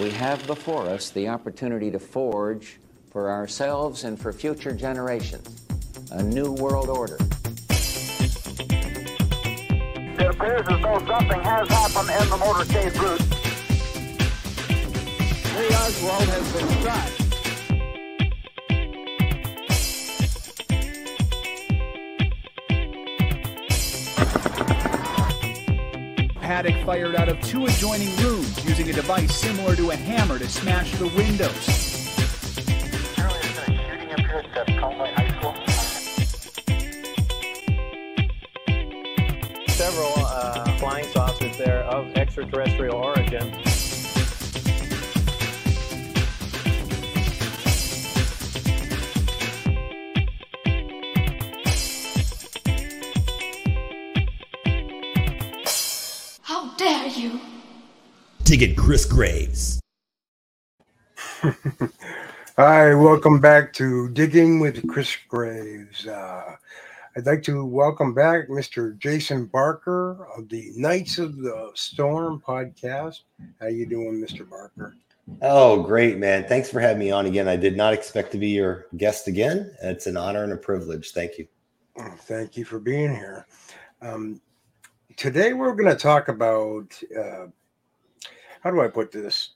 We have before us the opportunity to forge for ourselves and for future generations a new world order. It appears as though something has happened in the motorcade route. Lee Oswald has been shot. Fired out of two adjoining rooms using a device similar to a hammer to smash the windows. Several uh, flying saucers there of extraterrestrial origin. Digging Chris Graves. Hi, welcome back to Digging with Chris Graves. Uh, I'd like to welcome back Mr. Jason Barker of the Knights of the Storm podcast. How you doing, Mr. Barker? Oh, great, man. Thanks for having me on again. I did not expect to be your guest again. It's an honor and a privilege. Thank you. Oh, Thank you for being here. Um, today we're going to talk about uh, how do I put this?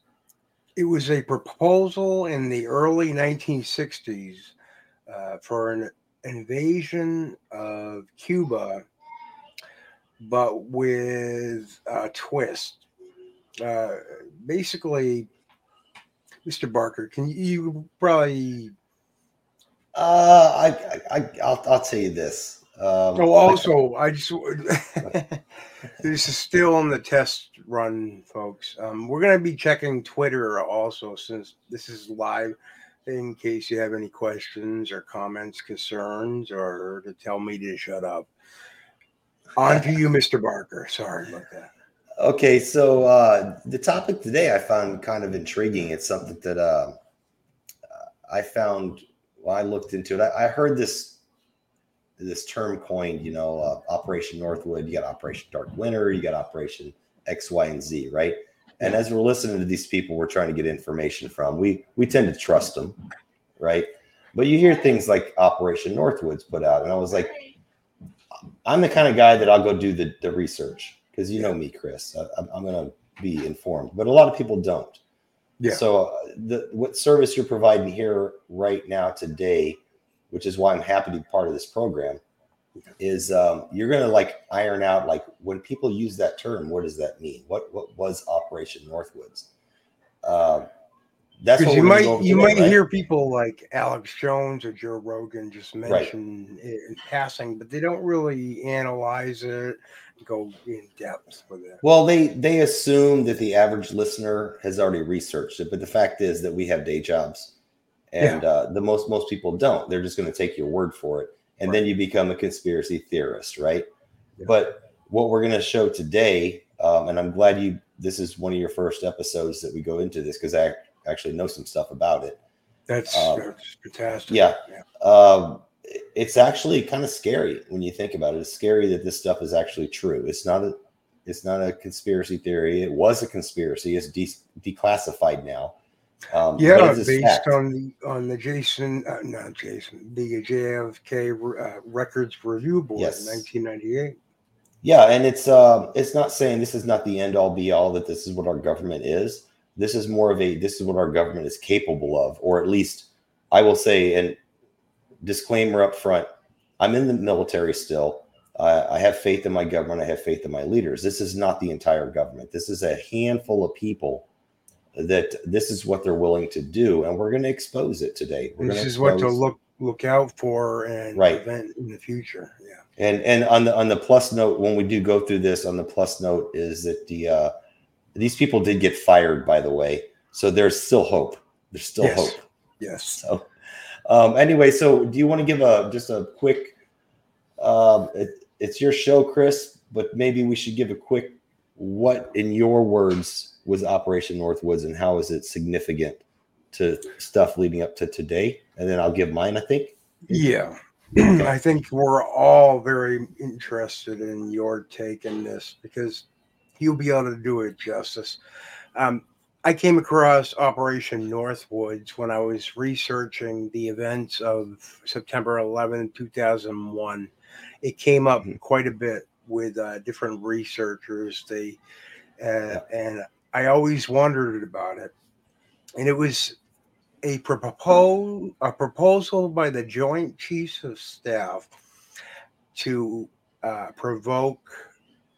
It was a proposal in the early 1960s uh, for an invasion of Cuba, but with a twist. Uh, basically, Mr. Barker, can you, you probably Uh, I, I, I, will I'll tell you this. Um, Oh, also, I just this is still on the test run, folks. Um, we're gonna be checking Twitter also since this is live. In case you have any questions or comments, concerns, or to tell me to shut up. On to you, Mr. Barker. Sorry about that. Okay, so uh, the topic today I found kind of intriguing. It's something that uh, I found when I looked into it. I, I heard this this term coined, you know, uh, Operation Northwood. You got Operation Dark Winter. You got Operation X, Y, and Z, right? And as we're listening to these people, we're trying to get information from. We we tend to trust them, right? But you hear things like Operation Northwoods put out, and I was like, I'm the kind of guy that I'll go do the, the research because you know me, Chris. I, I'm, I'm going to be informed, but a lot of people don't. Yeah. So uh, the what service you're providing here right now today, which is why I'm happy to be part of this program, is um, you're going to like iron out like when people use that term, what does that mean? What what was Operation Northwoods? Um, that's what you might you today, might right? hear people like Alex Jones or Joe Rogan just mention it in passing, but they don't really analyze it, go in depth with it. Well, they they assume that the average listener has already researched it, but the fact is that we have day jobs, and uh, the most most people don't. They're just going to take your word for it, and then you become a conspiracy theorist, right? Yeah. But what we're going to show today, um, and I'm glad you this is one of your first episodes that we go into this because I actually know some stuff about it. That's, Um, that's fantastic. yeah. Um, it's actually kind of scary when you think about it. It's scary that this stuff is actually true. It's not a it's not a conspiracy theory. It was a conspiracy. It's de- declassified now. Um, Yeah, based fact. on the on the Jason, uh, not Jason, the JFK uh, Records Review Board Yes. in 1998. Yeah, and it's uh, it's not saying this is not the end all be all that this is what our government is. This is more of a this is what our government is capable of, or at least I will say, and disclaimer up front, I'm in the military still. Uh, I have faith in my government. I have faith in my leaders. This is not the entire government. This is a handful of people that this is what they're willing to do, and we're going to expose it today. We're This is what to look look out for and Right. prevent in the future. Yeah. And and on the on the plus note, when we do go through this, on the plus note is that the uh, these people did get fired, by the way. So there's still hope. There's still Yes. hope. Yes. So um, anyway, so do you want to give a just a quick? Um, it, it's your show, Chris, but maybe we should give a quick. What, in your words, was Operation Northwoods, and how is it significant to stuff leading up to today? And then I'll give mine. I think. Yeah. I think we're all very interested in your take in this because you'll be able to do it justice. Um, I came across Operation Northwoods when I was researching the events of September 11, 2001. It came up Mhm. quite a bit with uh, different researchers. They uh, and I always wondered about it. And it was a proposal a proposal by the Joint Chiefs of Staff to uh, provoke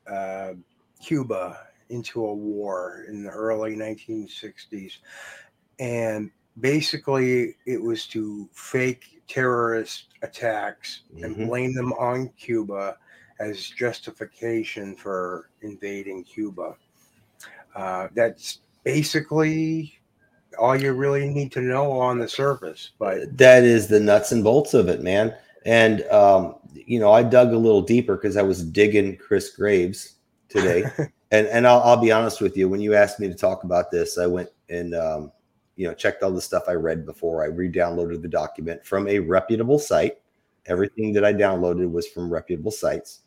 uh, Cuba into a war in the early 1960s. And basically, it was to fake terrorist attacks and Mhm. blame them on Cuba as justification for invading Cuba. Uh, that's basically all you really need to know on the surface. But that is the nuts and bolts of it, man. And um, you know, I dug a little deeper because I was digging Chris Graves today. and and I'll, I'll be honest with you, when you asked me to talk about this, I went and um, you know checked all the stuff I read before. I re-downloaded the document from a reputable site. Everything that I downloaded was from reputable sites.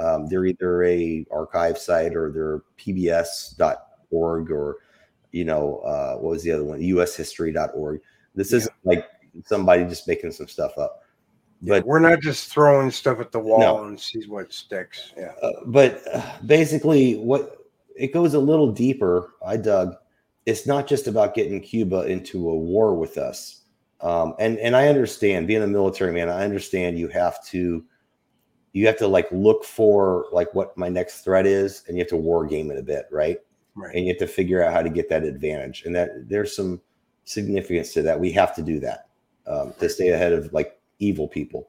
Um, they're either a archive site or they're pbs.org or you know uh, what was the other one ushistory.org this isn't like somebody just making some stuff up but we're not just throwing stuff at the wall No. and see what sticks. Yeah. uh, but uh, basically what it goes a little deeper i dug it's not just about getting cuba into a war with us um, and and i understand being a military man i understand you have to you have to like look for like what my next threat is and you have to war game it a bit right? Right. and you have to figure out how to get that advantage and that there's some significance to that. We have to do that um, to stay ahead of like evil people.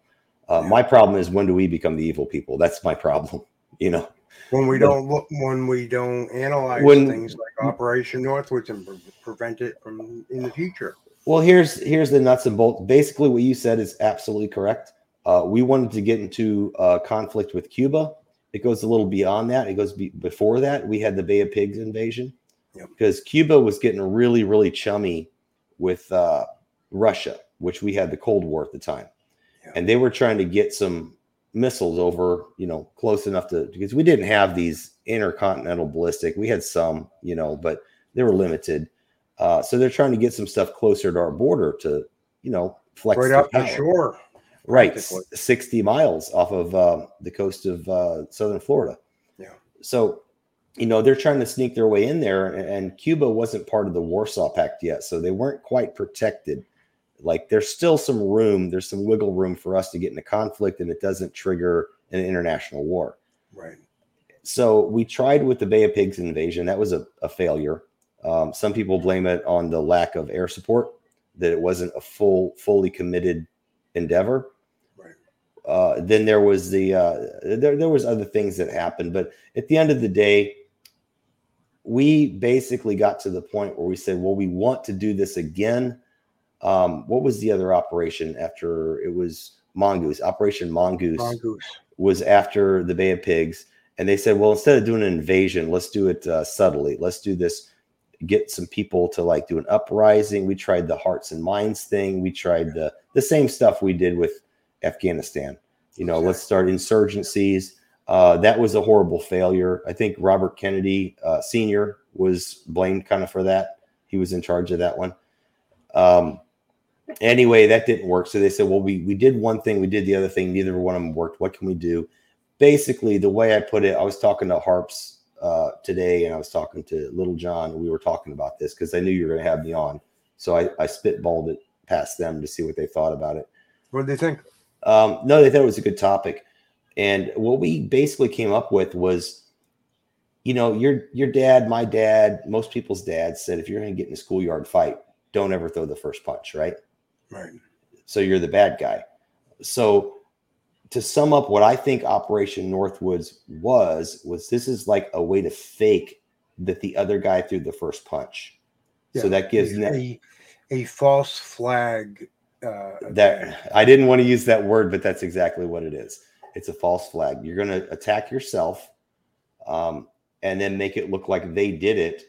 Uh, Yeah. my problem is when do we become the evil people? That's my problem you know? When we don't look, when we don't analyze When- things like Operation Northwoods and pre- prevent it from in the future. well here's here's the nuts and bolts. Basically what you said is absolutely correct uh, we wanted to get into uh, conflict with cuba. It goes a little beyond that. It goes be- before that we had the bay of pigs invasion. Yep. because cuba was getting really really chummy with uh, russia which we had the cold war at the time. Yeah. and they were trying to get some missiles over you know close enough to because we didn't have these intercontinental ballistic. We had some you know but they were limited. Uh, so they're trying to get some stuff closer to our border to you know flex Right up the shore. Right. 60 miles off of uh, the coast of uh, southern florida Yeah. so you know they're trying to sneak their way in there and, and cuba wasn't part of the warsaw pact yet so they weren't quite protected like there's still some room there's some wiggle room for us to get into conflict and it doesn't trigger an international war Right. so we tried with the Bay of Pigs invasion. That was a, a failure. Um, some people blame it on the lack of air support, that it wasn't a full, fully committed endeavor. Right. Uh, then there was the uh, there there was other things that happened, but at the end of the day, we basically got to the point where we said, "Well, we want to do this again." Um, what was the other operation after it was Mongoose? Operation Mongoose Mongoose. was after the Bay of Pigs, and they said, well, instead of doing an invasion, let's do it uh, subtly. Let's do this. Get some people to like do an uprising. We tried the hearts and minds thing. We tried the the same stuff we did with Afghanistan. You know, let's start insurgencies. Uh, that was a horrible failure. I think Robert Kennedy uh, Senior was blamed kind of for that. He was in charge of that one. Um, anyway, that didn't work. So they said, well, we we did one thing, we did the other thing. Neither one of them worked. What can we do? Basically, the way I put it, I was talking to Harps uh, today, and I was talking to Little John. And we were talking about this because I knew you were going to have me on. So I, I spitballed it past them to see what they thought about it. What do they think? Um, no, they thought it was a good topic. And what we basically came up with was, you know, your your dad, my dad, most people's dads said if you're going to get in a schoolyard fight, don't ever throw the first punch, right? Right. So you're the bad guy. So to sum up what I think Operation Northwoods was, was this is like a way to fake that the other guy threw the first punch. So that gives a, ne- a, false flag. Uh, that I didn't want to use that word, but that's exactly what it is. It's a false flag. You're going to attack yourself, um, and then make it look like they did it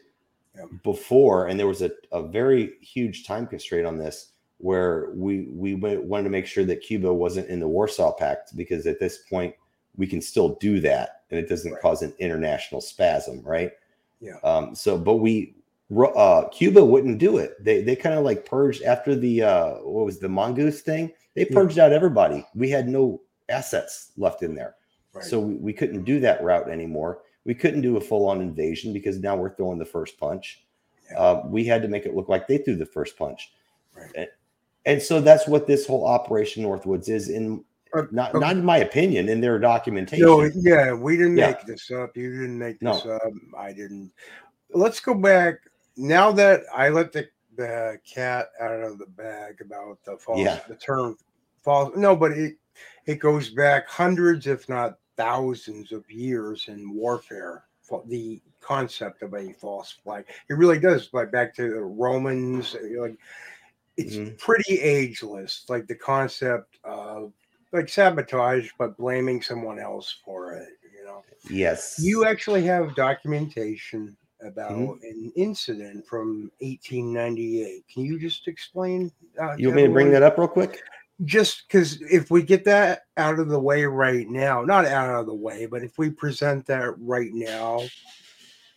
Yep. before. And there was a, a very huge time constraint on this, where we we wa- wanted to make sure that Cuba wasn't in the Warsaw Pact because at this point we can still do that, and it doesn't Right. cause an international spasm, right? Yeah. Um, so, but we uh, Cuba wouldn't do it. They they kind of like purged after the uh, what was the mongoose thing. They Yeah. purged out everybody. We had no assets left in there, Right. so we, we couldn't do that route anymore. We couldn't do a full on invasion because now we're throwing the first punch. Yeah. Uh, we had to make it look like they threw the first punch, Right. And, so that's what this whole Operation Northwoods is. In Uh, not okay. not in my opinion, in their documentation. No, yeah, we didn't Yeah. make this up. You didn't make No. this up. I didn't. Let's go back. Now that I let the, the cat out of the bag about the false, Yeah. the term false. No, but it it goes back hundreds, if not thousands, of years in warfare. For the concept of a false flag, it really does. Like back to the Romans, like it's Mhm. pretty ageless. Like the concept of like sabotage, but blaming someone else for it. You know, yes, you actually have documentation about Mhm. an incident from 1898. Can you just explain? Uh, you want me to bring that up real quick? Just because if we get that out of the way right now, not out of the way, but if we present that right now,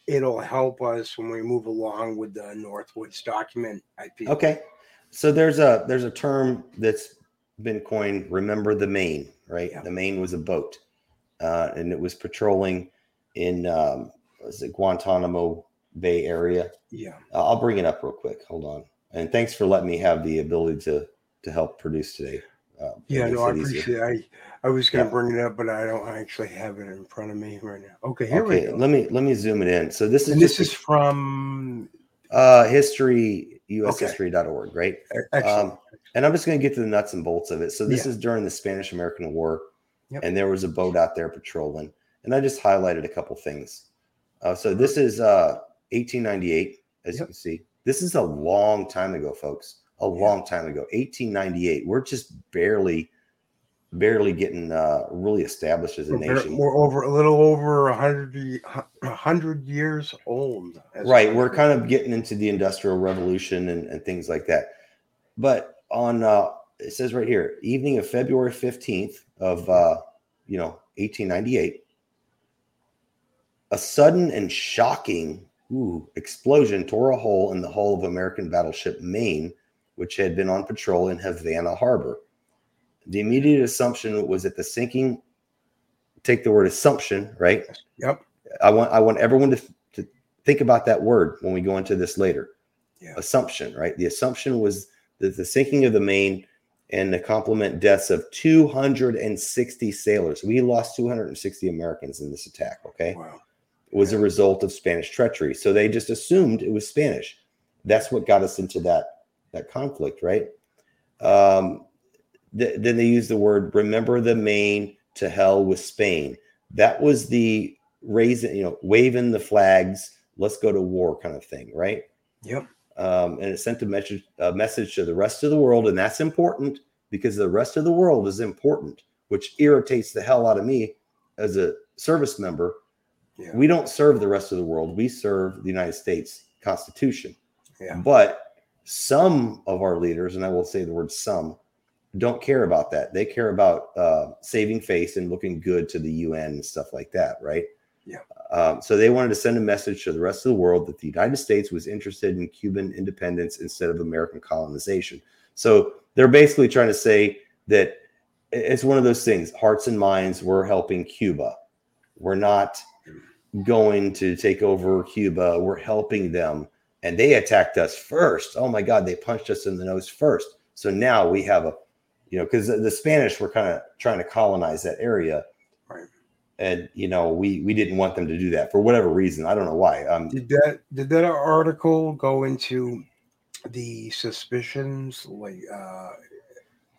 it'll help us when we move along with the Northwoods document. I think. Okay. So there's a there's a term that's been coined. Remember the Maine, right? Yeah. The Maine was a boat, uh, and it was patrolling in um, was it Guantanamo Bay area. Yeah. Uh, I'll bring it up real quick. Hold on. And thanks for letting me have the ability to to help produce today. Uh, Yeah, no, I it easier. appreciate. I I was going to Yeah. bring it up, but I don't actually have it in front of me right now. Okay, here Okay, we go. let me let me zoom it in. So this is and this is from uh history ushistory.org, right? excellent. Um, and I'm just going to get to the nuts and bolts of it. So this Yeah. is during the Spanish American War, Yep. and there was a boat out there patrolling, and I just highlighted a couple things. Uh, so this is uh, 1898, as you can see. This is a long time ago, folks. A long time ago, 1898. We're just barely, barely getting uh, really established as a we're, nation. we're over a little over a hundred a hundred years old. right we're kind of getting into the industrial revolution and, and things like that but on uh it says right here evening of february 15th of uh you know 1898 a sudden and shocking ooh, explosion tore a hole in the hull of american battleship maine which had been on patrol in havana harbor the immediate assumption was that the sinking take the word assumption right Yep. I want I want everyone to, to think about that word when we go into this later. Yeah. Assumption, right? The assumption was that the sinking of the Maine and the complement deaths of 260 sailors. We lost 260 Americans in this attack. Okay, Wow. was a result of Spanish treachery. So they just assumed it was Spanish. That's what got us into that that conflict, right? Um, th- then they used the word "remember the Maine to hell with Spain." That was the raising, you know, waving the flags. Let's go to war, kind of thing, right? Yep. um, and it sent a message a message to the rest of the world, and that's important because the rest of the world is important, which irritates the hell out of me as a service member. Yeah. We don't serve the rest of the world; we serve the United States Constitution. Yeah. But some of our leaders, and I will say the word "some," don't care about that. They care about uh, saving face and looking good to the UN and stuff like that, right? Yeah. Um, so they wanted to send a message to the rest of the world that the United States was interested in Cuban independence instead of American colonization. So they're basically trying to say that it's one of those things hearts and minds, we're helping Cuba. We're not going to take over Cuba, we're helping them. And they attacked us first. Oh my God, they punched us in the nose first. So now we have a, you know, because the Spanish were kind of trying to colonize that area. Right. and you know we we didn't want them to do that for whatever reason i don't know why um Did that did that article go into the suspicions like uh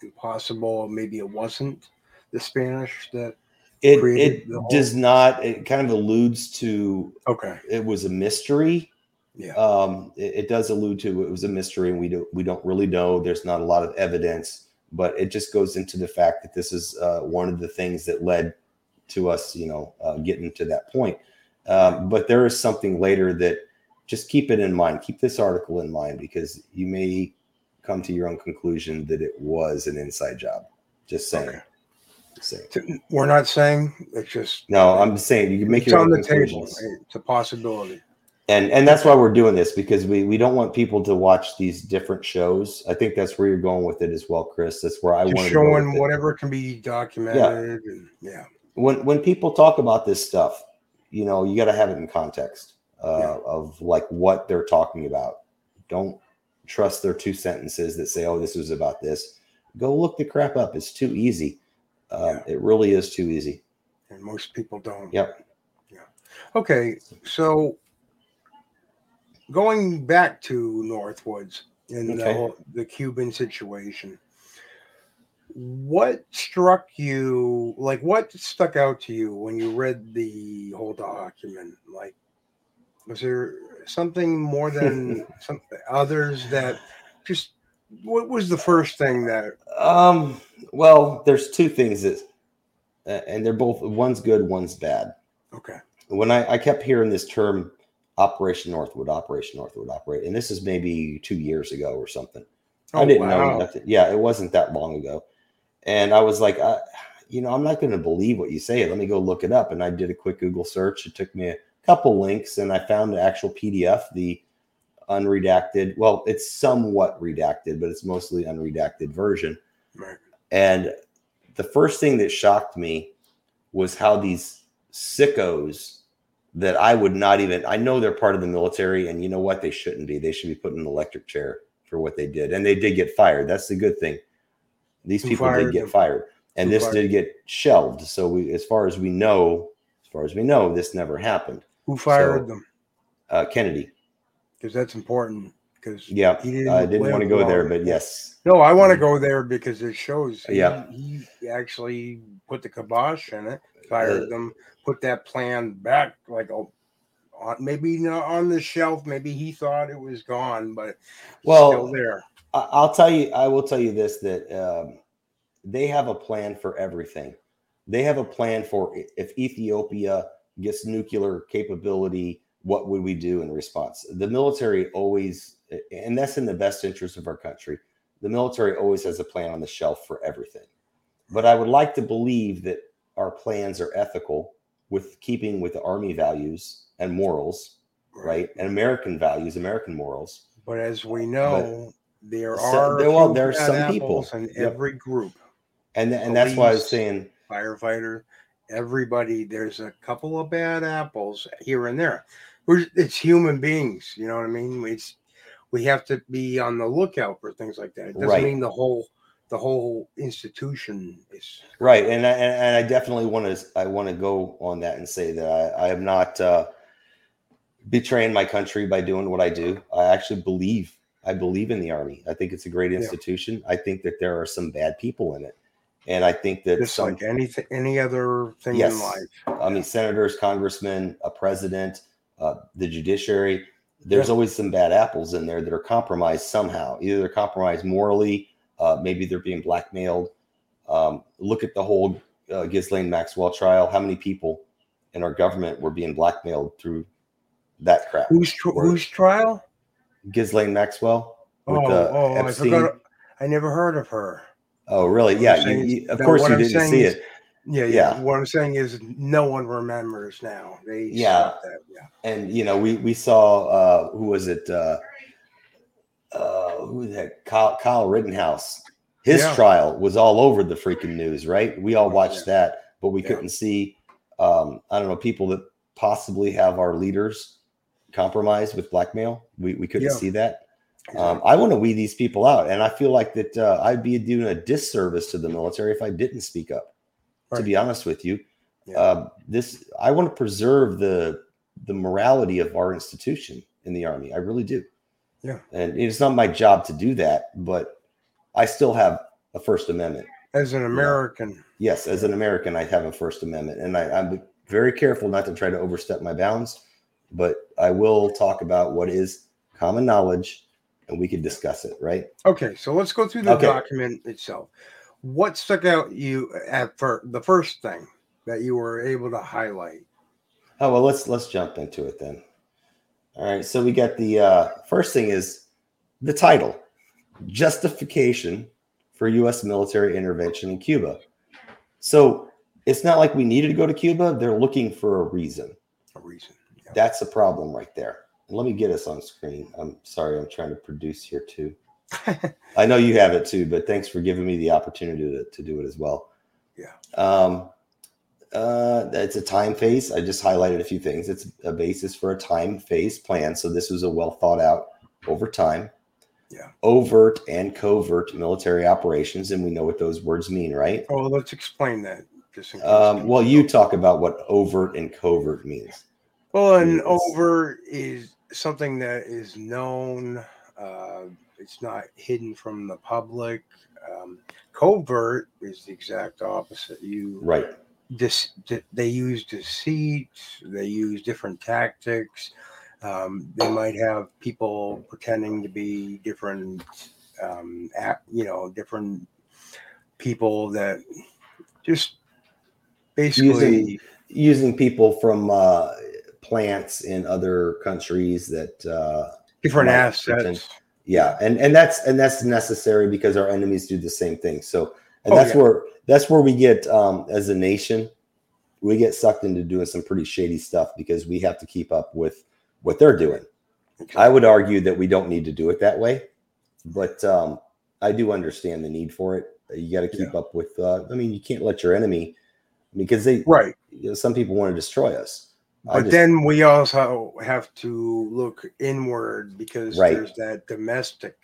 impossible maybe it wasn't the Spanish that it created it the whole- does not it kind of alludes to okay. it was a mystery. Yeah. Um it, it does allude to it was a mystery and we don't we don't really know. There's not a lot of evidence but it just goes into the fact that this is uh, one of the things that led to us you know uh, getting to that point um, but there is something later that just keep it in mind keep this article in mind because you may come to your own conclusion that it was an inside job just saying, Okay. Just saying. We're not saying it's just no i'm just saying you can make it's your on own the table conclusions right? it's a possibility and and that's why we're doing this because we we don't want people to watch these different shows. I think that's where you're going with it as well, Chris. That's where I want to go with showing it. whatever can be documented. And, yeah. when when people talk about this stuff, you know, you got to have it in context uh, Yeah. of like what they're talking about. Don't trust their two sentences that say, "Oh, this was about this." Go look the crap up. It's too easy. Um, It really is too easy. And most people don't. Yep. Yeah. Okay, so going back to Northwoods and the, Okay. whole- the Cuban situation, what struck you? Like, what stuck out to you when you read the whole document? Like, was there something more than some others that just? What was the first thing that? Um. Well, there's two things that, and they're both one's good, one's bad. Okay, when I, I kept hearing this term Operation Northwood, Operation Northwood, operate, and this is maybe two years ago or something. I Oh, didn't know nothing. Yeah, it wasn't that long ago. And I was like, I, you know, I'm not going to believe what you say. Let me go look it up. And I did a quick Google search. It took me a couple links and I found the actual PDF, the unredacted. Well, it's somewhat redacted, but it's mostly unredacted version. right. And the first thing that shocked me was how these sickos that I would not even I know they're part of the military and you know what they shouldn't be. They should be put in an electric chair for what they did. And they did get fired. That's the good thing. These Who people did get fired. And Who this fired did get shelved. So we as far as we know, as far as we know, this never happened. Who fired So- them? Uh Kennedy. Because that's important. Because Yeah. he didn't I didn't want to go there, but yes. No, I want to go there because it shows. he- Yeah. he, actually put the kibosh in it, fired Uh, them, put that plan back, like oh, on, maybe not on the shelf. Maybe he thought it was gone, but Well, still there. I'll tell you, I will tell you this that um, they have a plan for everything. They have a plan for if Ethiopia gets nuclear capability, what would we do in response? The military always, and that's in the best interest of our country, the military always has a plan on the shelf for everything. But I would like to believe that our plans are ethical with keeping with the army values and morals, right? And American values, American morals. But as we know, there So- are there- well, there are some people. in Yep. every group. And and that's why I was saying, Firefighter, everybody. There's a couple of bad apples here and there. We're, it's human beings. You know what I mean? It's we have to be on the lookout for things like that. It doesn't Right. mean the whole the whole institution is right, and I, and I definitely want to I want to go on that and say that I, I am not uh, betraying my country by doing what I do. I actually believe I believe in the army. I think it's a great Yeah. institution. I think that there are some bad people in it, and I think that just some like anything any other thing in life. I mean, senators, congressmen, a president, uh, the judiciary. There's Yeah. always some bad apples in there that are compromised somehow. Either they're compromised morally, uh, maybe they're being blackmailed. Um, look at the whole uh, Ghislaine Maxwell trial. How many people in our government were being blackmailed through that crap? Whose tr- whose trial? Ghislaine Maxwell? with, Oh, uh, oh, I forgot. I never heard of her. Oh, really? Yeah. You, you- of course, you I'm didn't see is- it. Yeah, Yeah. yeah. What I'm saying is, no one remembers now. They Yeah. that. Yeah. and you know we we saw uh who was it uh uh who was that Kyle, Kyle Rittenhouse his Yeah. trial was all over the freaking news right we all watched that but we Yeah. couldn't see um I don't know people that possibly have our leaders compromised with blackmail we we couldn't Yeah. see that um, I want to weed these people out, and I feel like that uh, I'd be doing a disservice to the military if I didn't speak up. To be honest with you, Yeah. uh, this I want to preserve the the morality of our institution in the army. I really do. Yeah. and it's not my job to do that, but I still have a First Amendment. As an American, Yes, as an American, I have a First Amendment, and I, I'm very careful not to try to overstep my bounds. But I will talk about what is common knowledge, and we can discuss it. Right? okay. So let's go through the Okay. document itself. What stuck out you at first? The first thing that you were able to highlight. Oh well, let's let's jump into it then. All right, so we got the uh, first thing is the title, justification for U.S. military intervention in Cuba. So it's not like we needed to go to Cuba; they're looking for a reason. A reason. Yeah. That's the problem right there. let me get us on screen. I'm sorry, I'm trying to produce here too. I know you have it too, but thanks for giving me the opportunity to, to do it as well. Yeah. Um, uh, it's a time phase. I just highlighted a few things. It's a basis for a time phase plan. So this was a well thought out over time. Yeah. Overt and covert military operations, and we know what those words mean, right? Oh, let's explain that. Just in case Um, well, you talk about what overt and covert means. Well, an Yes. over is something that is known. Uh, it's not hidden from the public. Um, covert is the exact opposite. You Right. dis- they use deceit. They use different tactics. Um, they might have people pretending to be different, um, act, you know, different people that just basically using people from uh, plants in other countries that uh, different assets. pretend- yeah and and that's and that's necessary because our enemies do the same thing. So and Oh, that's yeah. where that's where we get um as a nation we get sucked into doing some pretty shady stuff because we have to keep up with what they're doing. I would argue that we don't need to do it that way but um i do understand the need for it. You got to keep up with uh i mean you can't let your enemy because they Right. you know, some people want to destroy us But just- then we also have to look inward because Right. there's that domestic,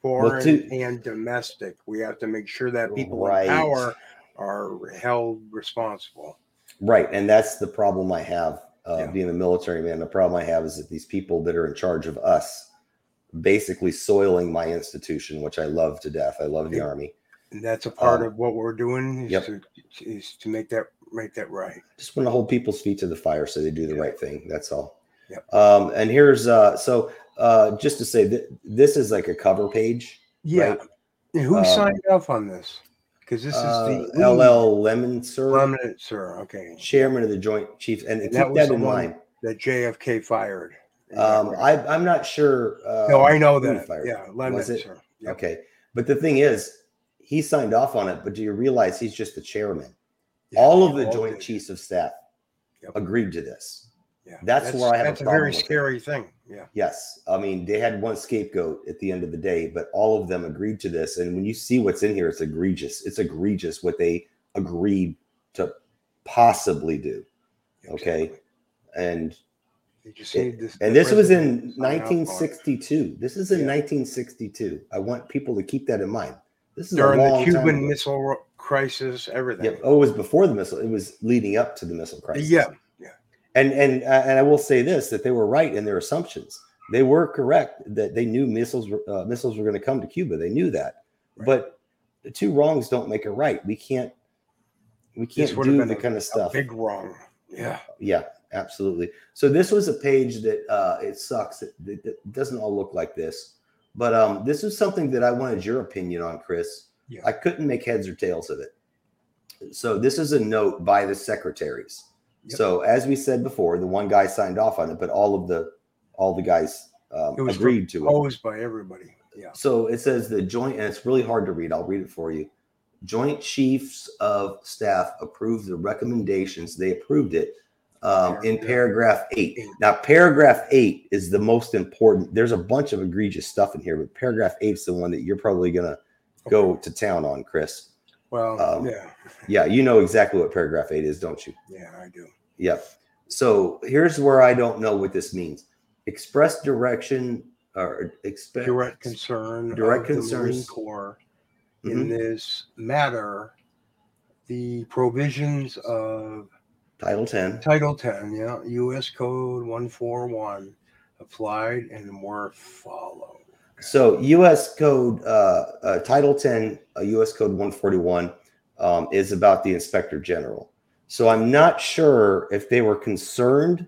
foreign and domestic. We have to make sure that people Right. in power are held responsible. Right, and that's the problem I have uh, Yeah. being a military man. The problem I have is that these people that are in charge of us, basically soiling my institution, which I love to death. I love the Yeah. army. And that's a part Um, of what we're doing is yep. to is to make that make that right. Just want to hold people's feet to the fire so they do the right thing. That's all. Yep. Um, and here's uh, so uh, just to say that this is like a cover page. Yeah. Right. Who Um, signed off on this? Because this Uh, is the LL Lemnitzer, Prominent, sir. Okay. chairman of the Joint Chiefs, and, And keep that was that the in one- mind. That JFK fired. Um. I, I'm not sure. Uh, no, I know that. fired. Yeah, Lemnitzer. Yep. Okay. But the thing is, he signed off on it, but do you realize he's just the chairman? Yeah, all of the Joint did. Chiefs of Staff Yep. agreed to this. Yeah, That's where I have a that's a, problem very with it. scary thing. Yeah, Yes. I mean, they had one scapegoat at the end of the day, but all of them agreed to this. And when you see what's in here, it's egregious. It's egregious what they agreed to possibly do. Okay. And need this, and this was in president to sign off on it. 1962. This is in Yeah. 1962. I want people to keep that in mind. This is during the Cuban. Missile Crisis, everything. Yep. Oh, it was before the missile. It was leading up to the missile crisis. Yeah, And and uh, and I will say this: that they were right in their assumptions. They were correct that they knew missiles were- uh, missiles were going to come to Cuba. They knew that. Right. But the two wrongs don't make a right. We can't. We can't do the a, kind of a stuff. big wrong. Yeah, Yeah, absolutely. So this was a page that uh, it sucks. It, it, it doesn't all look like this, but um, this is something that I wanted your opinion on, Chris. Yeah. I couldn't make heads or tails of it. So this is a note by the secretaries. Yep. So as we said before, the one guy signed off on it, but all of the all the guys um, it was agreed to it. proposed by everybody. Yeah, So it says the joint, and it's really hard to read. I'll read it for you. Joint Chiefs of Staff approved the recommendations. They approved it um, in paragraph eight. Now, paragraph eight is the most important. There's a bunch of egregious stuff in here, but paragraph eight is the one that you're probably going to go to town on, Chris. well, Um, yeah, Yeah, you know exactly what paragraph eight is, don't you? yeah, I do. Yep. So here's where I don't know what this means. Express direction or expect Direct concern, Direct of the Marine concerns. Corps Mhm. in this matter. The provisions of Title 10. Title 10, yeah, U.S. Code 141 applied and were followed. So U.S. Code uh, uh, Title 10, uh, U.S. Code 141 um, is about the Inspector General. So I'm not sure if they were concerned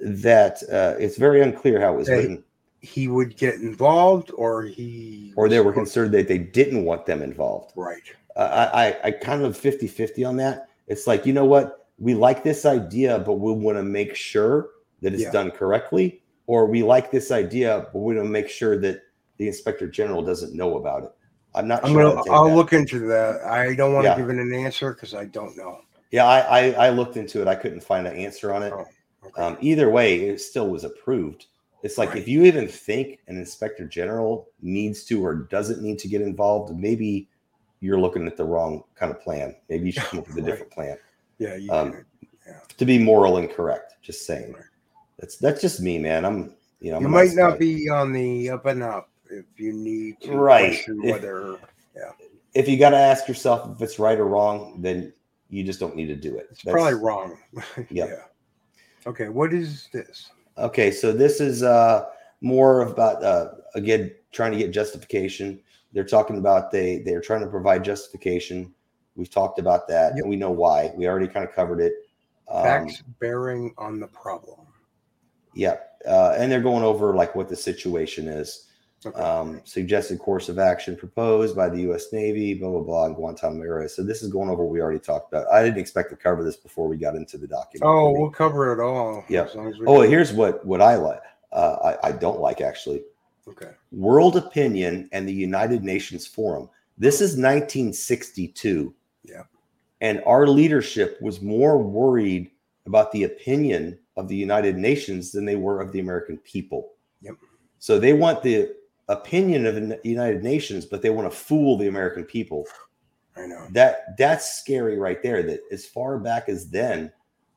that uh, it's very unclear how it was They- written, He would get involved, or he, or they were concerned that they didn't want them involved. right. Uh, I, I, I kind of 50 50 on that. It's like, you know what? We like this idea, but we want to make sure that it's Yeah. done correctly. Or we like this idea, but we want to make sure that the inspector general doesn't know about it. I'm not I'm sure. gonna. to I'll that. look into that. I don't want to Yeah. give it an answer because I don't know. Yeah, I, I, I looked into it. I couldn't find an answer on it. Oh, Okay. Um, either way, it still was approved. It's like Right. if you even think an inspector general needs to or doesn't need to get involved, maybe you're looking at the wrong kind of plan. Maybe you should come up with a different plan yeah, you um, did. to be moral and correct. Just saying. Right. That's that's just me, man. I'm you know I'm you might not guy. be on the up and up if you need to Right. If- whether yeah. if you got to ask yourself if it's right or wrong, then you just don't need to do it. it's That's- probably wrong. Yep. yeah. Okay, what is this? Okay, so this is uh more about uh again trying to get justification. They're talking about they they're trying to provide justification. We've talked about that, Yep. and we know why. We already kind of covered it. Um, Facts bearing on the problem. yeah, uh, and they're going over like what the situation is. Okay. Um, suggested course of action proposed by the U.S. Navy, blah blah blah, in Guantanamo area. So this is going over what we already talked about. I didn't expect to cover this before we got into the document. oh, we'll cover it all. Yep. as as Oh, can. here's what what I like. Uh, I, I don't like actually. Okay. World Opinion and the United Nations Forum. This is 1962. Yeah. And our leadership was more worried about the opinion of the United Nations than they were of the American people. Yep. So they want the opinion of the United Nations, but they want to fool the American people. I know. That that's scary right there. That as far back as then,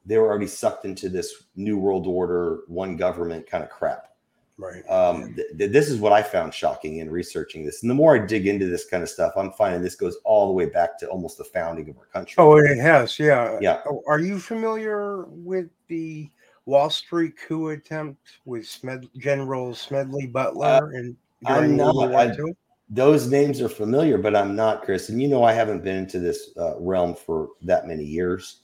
they were already sucked into this new world order, one government kind of crap Right. um, th- th- this is what I found shocking in researching this. And the more I dig into this kind of stuff, I'm finding this goes all the way back to almost the founding of our country. Oh, it has. Yeah. Yeah. Oh, Are you familiar with the Wall Street coup attempt with Smed- General Smedley Butler and Uh, I'm during World not. War I- II? Those names are familiar, but I'm not, Chris. And you know, I haven't been into this uh, realm for that many years.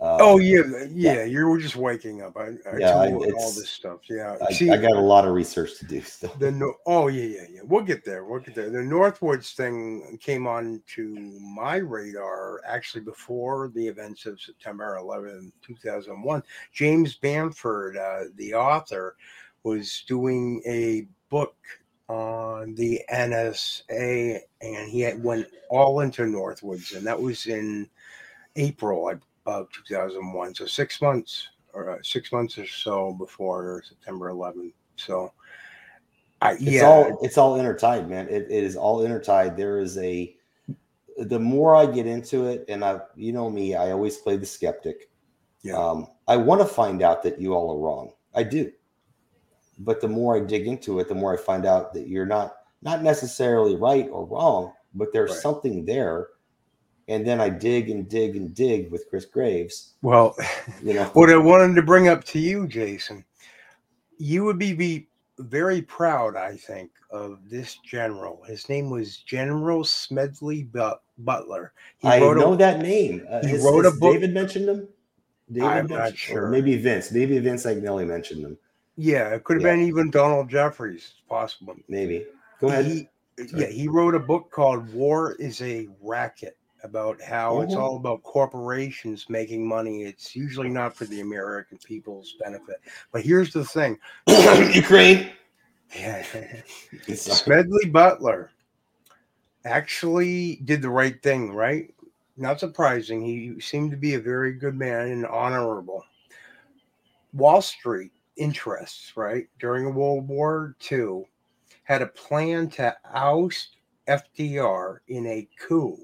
Um, Oh yeah, yeah. You were just waking up. I, I Yeah, I- all this stuff. Yeah. I, See, I got a lot of research to do still. the no- oh yeah yeah yeah we'll get there we'll get there the northwoods thing came on to my radar actually before the events of september 11 2001 james bamford uh, the author was doing a book on the nsa and he had went all into northwoods and that was in april of 2001 so six months or uh, six months or so before september 11 so I, It's yeah, all it's all intertied, man. It, it is all intertied. There is a the more I get into it, and I you know me, I always play the skeptic. Yeah. Um, I want to find out that you all are wrong. I do. But the more I dig into it, the more I find out that you're not not necessarily right or wrong, but there's Right. something there. And then I dig and dig and dig with Chris Graves. well, You know, what I wanted to bring up to you, Jason, you would be, be very proud, I think, of this general. His name was General Smedley But- Butler. He I wrote a- know that name. Uh, he wrote a book- David mentioned him. David I'm not mentioned- or sure. Maybe Vince. Maybe Vince Agnelli mentioned him. Yeah, it could have Yeah. been even Donald Jeffries, it's possible. Maybe. Go ahead. He, yeah, he wrote a book called War is a Racket about how it's Mhm. all about corporations making money. It's usually not for the American people's benefit. But here's the thing. Ukraine. Yeah. Smedley Butler actually did the right thing, right? Not surprising. He seemed to be a very good man and honorable. Wall Street interests, right, during World War II had a plan to oust FDR in a coup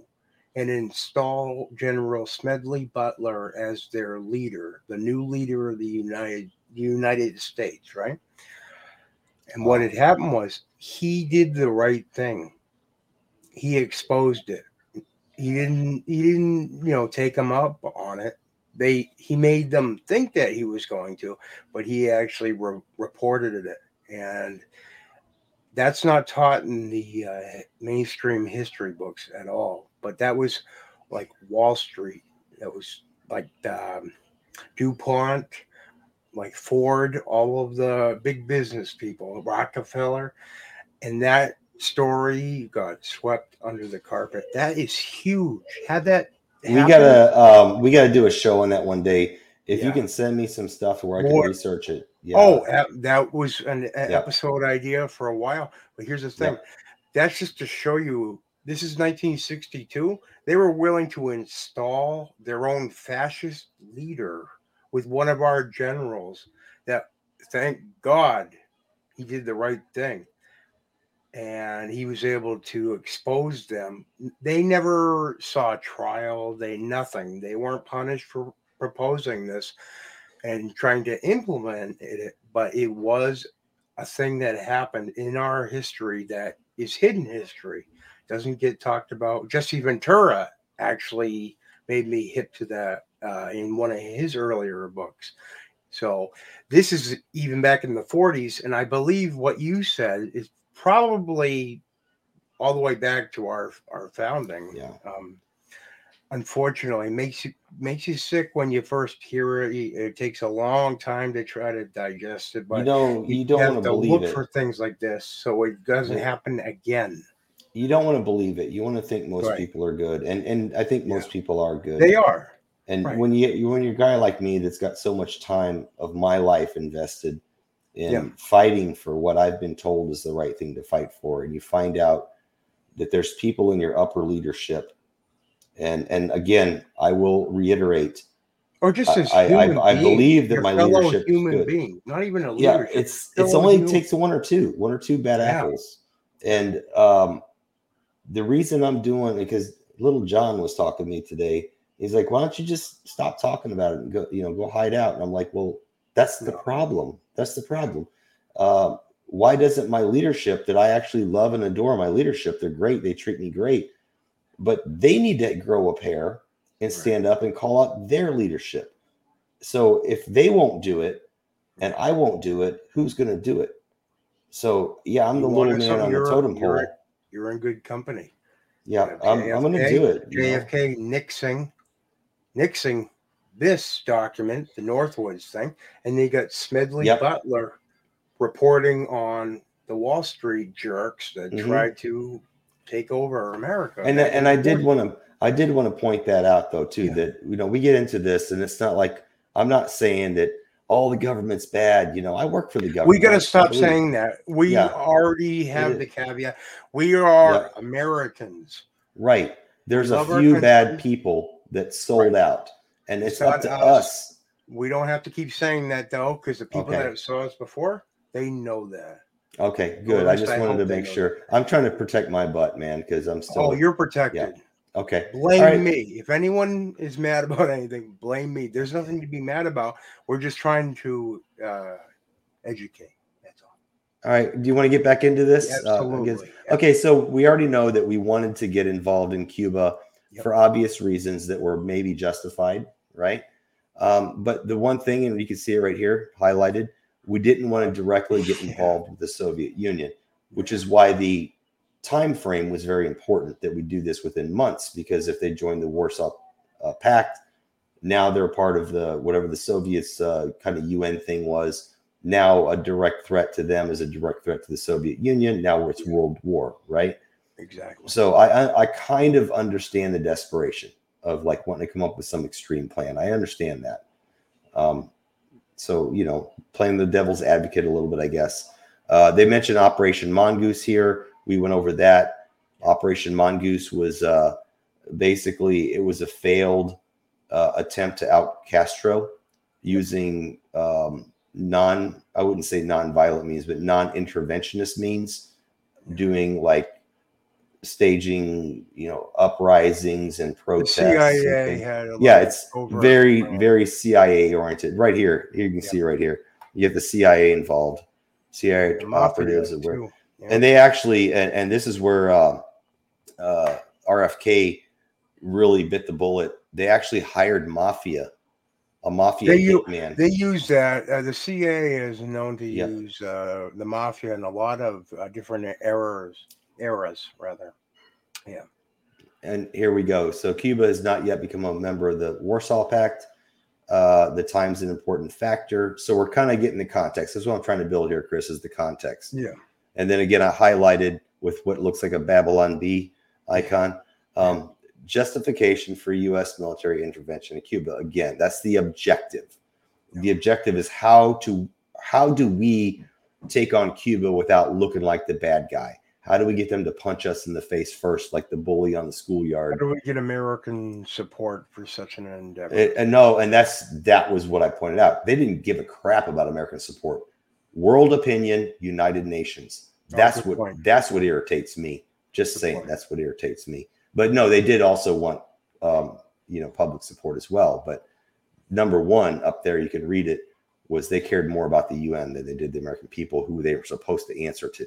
and install General Smedley Butler as their leader, the new leader of the United United States, right? And what had happened was he did the right thing. He exposed it. He didn't he didn't, you know, take them up on it. They he made them think that he was going to, but he actually re- reported it and that's not taught in the uh, mainstream history books at all. But that was like Wall Street. That was like um, DuPont, like Ford, all of the big business people, Rockefeller, and that story got swept under the carpet. That is huge. Had that We gotta um we gotta do a show on that one day. If you can send me some stuff where I can More- research it. Yeah. Oh, that, was an Yeah. episode idea for a while. But here's the thing Yeah. that's just to show you this is 1962. They were willing to install their own fascist leader with one of our generals that thank God he did the right thing. And he was able to expose them. They never saw a trial, they nothing. They weren't punished for proposing this and trying to implement it, but it was a thing that happened in our history that is hidden history, doesn't get talked about. Jesse Ventura actually made me hip to that uh, in one of his earlier books. So this is even back in the 40s, and I believe what you said is probably all the way back to our our founding. Yeah. Um, unfortunately, makes you makes you sick when you first hear it. It takes a long time to try to digest it, but you don't you don't have want to look it. for things like this so it doesn't Yeah. happen again. you don't want to believe it. You want to think most Right. people are good, and and I think most people are good. They are. And Right. when you you- when you're a guy like me that's got so much time of my life invested in Yeah. fighting for what I've been told is the right thing to fight for, and you find out that there's people in your upper leadership, and and again, I will reiterate, Or just I- as I- I- human I believe that my leadership is human good. being, not even a yeah, leadership. it's it's only human- takes one or two, one or two bad Yeah. apples, and um, the reason I'm doing because little John was talking to me today. He's like, "Why don't you just stop talking about it and go, you know, go hide out?" And I'm like, "Well, that's the problem. That's the problem. Um, why doesn't my leadership that I actually love and adore my leadership? They're great. They treat me great, but they need to grow a pair and Right. stand up and call out their leadership. So if they won't do it and I won't do it, who's going to do it? So yeah, I'm You the little man on the totem pole. you're- You're in good company. Yeah, I'm, I'm going to do it. you know? JFK nixing, nixing this document, the Northwoods thing, and they got Smedley Yep. Butler reporting on the Wall Street jerks that Mhm. tried to take over America. and and I did want to I did want to point that out though too Yeah. that you know we get into this and it's not like I'm not saying that all the government's bad. You know, I work for the government. We got to stop saying that. We Yeah. already have the caveat. We are Yeah. Americans. right. There's a few bad people that sold Right. out, and it's It's up not to us. us. We don't have to keep saying that though, because the people Okay. that saw us before, they know that. Okay, good. I just wanted to make sure. I'm trying to protect my butt, man, because I'm still oh, you're protected. Yeah. okay. Blame right. me. If anyone is mad about anything, blame me. There's nothing to be mad about. We're just trying to uh, educate. That's all. All right. Do you want to get back into this? Uh, Absolutely. guess- okay, so we already know that we wanted to get involved in Cuba Yep. for obvious reasons that were maybe justified, right? Um, but the one thing, and you can see it right here highlighted, we didn't want to directly get involved with the Soviet Union, which is why the time frame was very important that we do this within months. Because if they joined the Warsaw uh, Pact, now they're part of the whatever the Soviets uh, kind of UN thing was. Now a direct threat to them is a direct threat to the Soviet Union. Now it's World War, right? exactly. So I, I I kind of understand the desperation of like wanting to come up with some extreme plan. I understand that. Um, so you know, playing the devil's advocate a little bit, I guess. Uh, they mentioned Operation Mongoose here. We went over that. Operation Mongoose was uh, basically it was a failed uh, attempt to out Castro using um, non I wouldn't say non-violent means, but non-interventionist means, doing like staging, you know, uprisings and protests. and CIA things. had a yeah, it's very, very CIA oriented. Right here, here you can see right here. You have the CIA involved, CIA the operatives, and. Yeah. and they actually and, and this is where uh, uh, RFK really bit the bullet. They actually hired mafia, a mafia They hitman. They use that. Uh, the CIA is known to Yep. use uh, the mafia in a lot of uh, different errors, eras rather. And here we go. So Cuba has not yet become a member of the Warsaw Pact. Uh, the time's an important factor. So we're kind of getting the context. That's what I'm trying to build here, Chris, is the context. Yeah. And then again, I highlighted with what looks like a Babylon Bee icon. Um, justification for U.S. military intervention in Cuba. Again, that's the objective. The objective is how to how do we take on Cuba without looking like the bad guy? How do we get them to punch us in the face first, like the bully on the schoolyard? How do we get American support for such an endeavor? It- and no, and that's that was what I pointed out. They didn't give a crap about American support. World opinion, United Nations. Oh, That's good what point. that's what irritates me. Just Good saying, point. that's what irritates me. But no, they did also want um, you know public support as well. But number one up there, you can read it, was they cared more about the UN than they did the American people who they were supposed to answer to.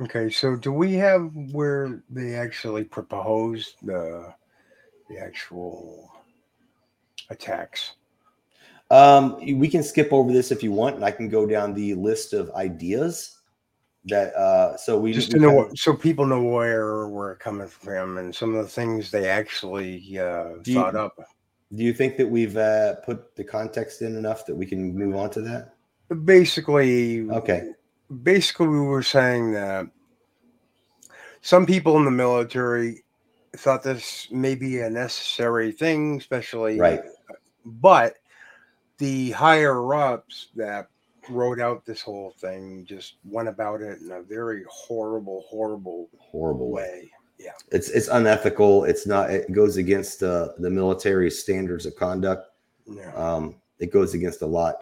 Okay, so do we have where they actually proposed the the actual attacks? Um, we can skip over this if you want, and I can go down the list of ideas that. Uh, so we Just we to know, so people know where we're coming from and some of the things they actually uh, Do you- thought up. Do you think that we've uh, put the context in enough that we can move on to that? Basically, Okay. Basically we were saying that some people in the military thought this may be a necessary thing, especially Right. But the higher ups that wrote out this whole thing just went about it in a very horrible, horrible Horrible way. way. Yeah. It's it's unethical. It's not. It goes against uh, the military standards of conduct. Yeah. Um, it goes against a lot.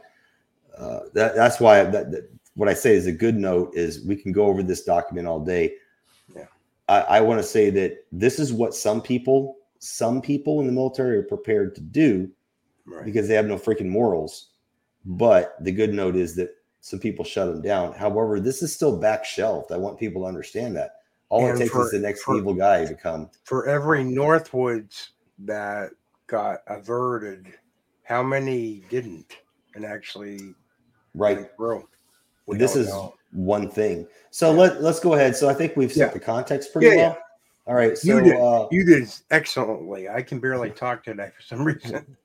Uh, that that's why that, that what I say is a good note is we can go over this document all day. Yeah. I, I want to say that this is what some people, some people in the military are prepared to do Right. because they have no freaking morals. Hmm. But the good note is that some people shut them down. However, this is still back shelved. I want people to understand that. All And it takes for- is the next for- evil guy to come. For every Northwoods that got averted, how many didn't and actually Right. through? This is know. one thing. So let let's go ahead. So I think we've set Yeah. the context pretty Yeah, yeah. well. All right. So You did. uh, You did excellently. I can barely talk today for some reason.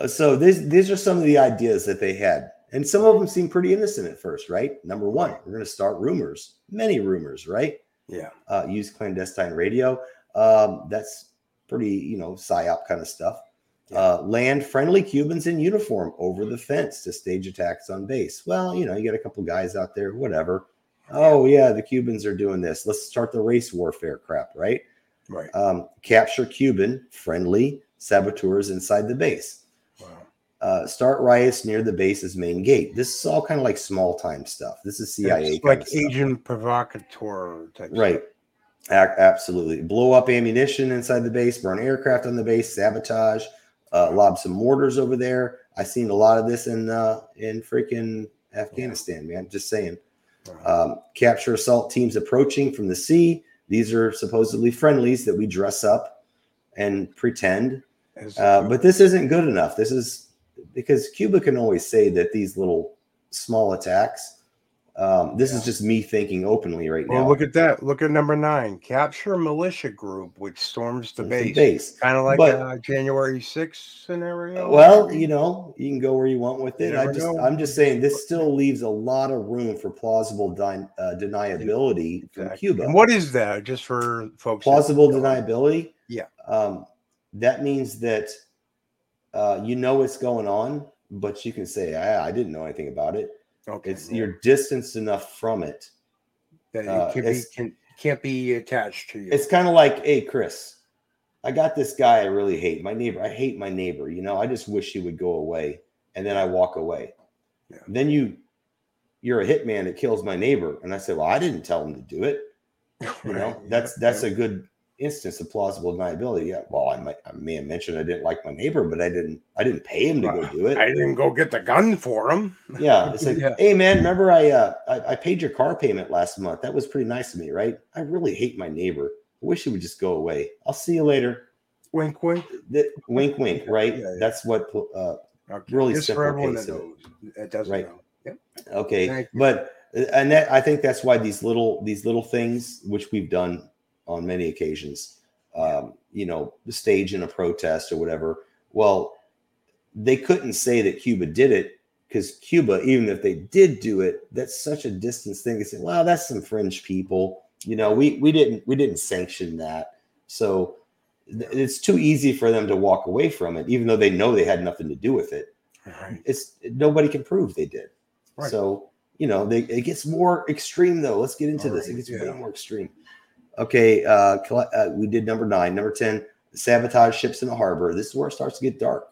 uh, so these these are some of the ideas that they had, and some of them seem pretty innocent at first, right? Number one, we're going to start rumors, many rumors, right? Yeah. Uh, use clandestine radio. Um, that's pretty, you know, psyop kind of stuff. Uh, land friendly Cubans in uniform over the fence to stage attacks on base. Well, you know, you got a couple guys out there, whatever. Oh yeah, the Cubans are doing this. Let's start the race warfare crap, right? Right. Um, capture Cuban friendly saboteurs inside the base. Wow. Uh, start riots near the base's main gate. This is all kind of like small time stuff. This is CIA, like stuff. agent provocateur type. right? Ac- absolutely. Blow up ammunition inside the base, burn aircraft on the base, sabotage, uh, lob some mortars over there. I've seen a lot of this in uh, in freaking Afghanistan, man. Just saying. Um, capture assault teams approaching from the sea. These are supposedly friendlies that we dress up and pretend uh, but this isn't good enough. This is because Cuba can always say that these little small attacks. Um, this is just me thinking openly right well, now. look at that. Look at number nine. Capture militia group which storms the The base. base. Kind of like But- a January 6th scenario. Well, you know, you can go where you want with it. I just, know. I'm just saying, this still leaves a lot of room for plausible di- uh, deniability from Cuba. And what is that? Just for folks. plausible deniability? Yeah. Um, that means that uh, you know what's going on, but you can say, I, I didn't know anything about it. Okay. It's yeah. you're distanced enough from it. that uh, it can be, can, can't be attached to you. It's kind of like, hey, Chris, I got this guy I really hate. My neighbor, I hate my neighbor. You know, I just wish he would go away. And then I walk away. Yeah. Then you, you're a hitman that kills my neighbor. And I say, well, I didn't tell him to do it. You know, that's that's a good instance of plausible deniability. Yeah. Well, I might, I may have mentioned I didn't like my neighbor, but I didn't, I didn't pay him to go do it. I didn't go get the gun for him. Yeah, it's like, Yeah. hey man, remember I, uh, I I paid your car payment last month. That was pretty nice of me, right? I really hate my neighbor. I wish he would just go away. I'll see you later. Wink, wink. That, wink, wink. Right? Yeah, yeah. That's what. Uh, Okay. Really Just simple for everyone case that of it. doesn't Right. know. Yep. okay, but uh, and that I think that's why these little these little things, which we've done on many occasions, um, you know, the stage in a protest or whatever. Well, they couldn't say that Cuba did it because Cuba, even if they did do it, that's such a distance thing. They say, "Well, that's some fringe people." You know, we we didn't we didn't sanction that, so th- it's too easy for them to walk away from it, even though they know they had nothing to do with it. Right. It's nobody can prove they did. Right. So you know, they, it gets more extreme though. Let's get into All this. It gets yeah. way more extreme. Okay, uh, uh, we did number nine. Number ten, sabotage ships in the harbor. This is where it starts to get dark.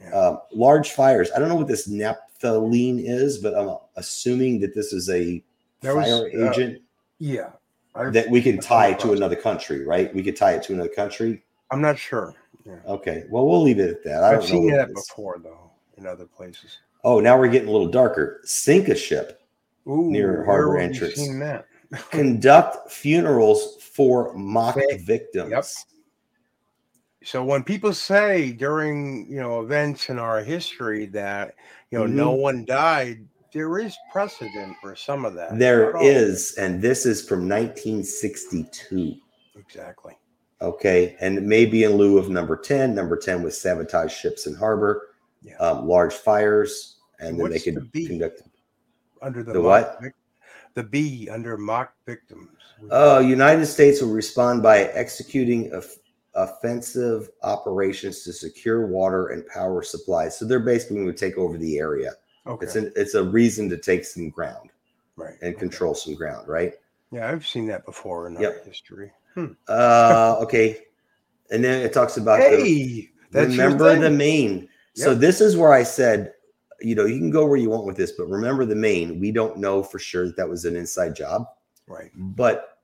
Yeah. Um, large fires. I don't know what this naphthalene is, but I'm assuming that this is a That was, fire uh, agent Yeah. I've- that we can tie to another country, right? We could tie it to another country. I'm not sure. Yeah. Okay, well, we'll leave it at that. I I've don't seen that before though in other places. Oh, now we're getting a little darker. Sink a ship. Ooh, Near harbor entrance. Seen that? Conduct funerals for mock Vic- victims. Yep. So when people say during you know events in our history that you know no Mm-hmm. one died, there is precedent for some of that. There all. and this is from 1962. exactly. Okay, and maybe in lieu of number 10. Number 10 was sabotage ships in harbor, Yeah. um, large fires, and then What's they the could B? conduct. Under the, The what? vic- the B under mock victims. Oh, United States will respond by executing of- offensive operations to secure water and power supplies. So they're basically going to take over the area. okay. It's an, it's a reason to take some ground right. and okay. control some ground, right? Yeah, I've seen that before in our Yep. history. Hmm. Uh, okay. And then it talks about the, Hey, that's remember the Maine. So this is where I said, you know, you can go where you want with this, but remember the Maine. We don't know for sure that that was an inside job, right. but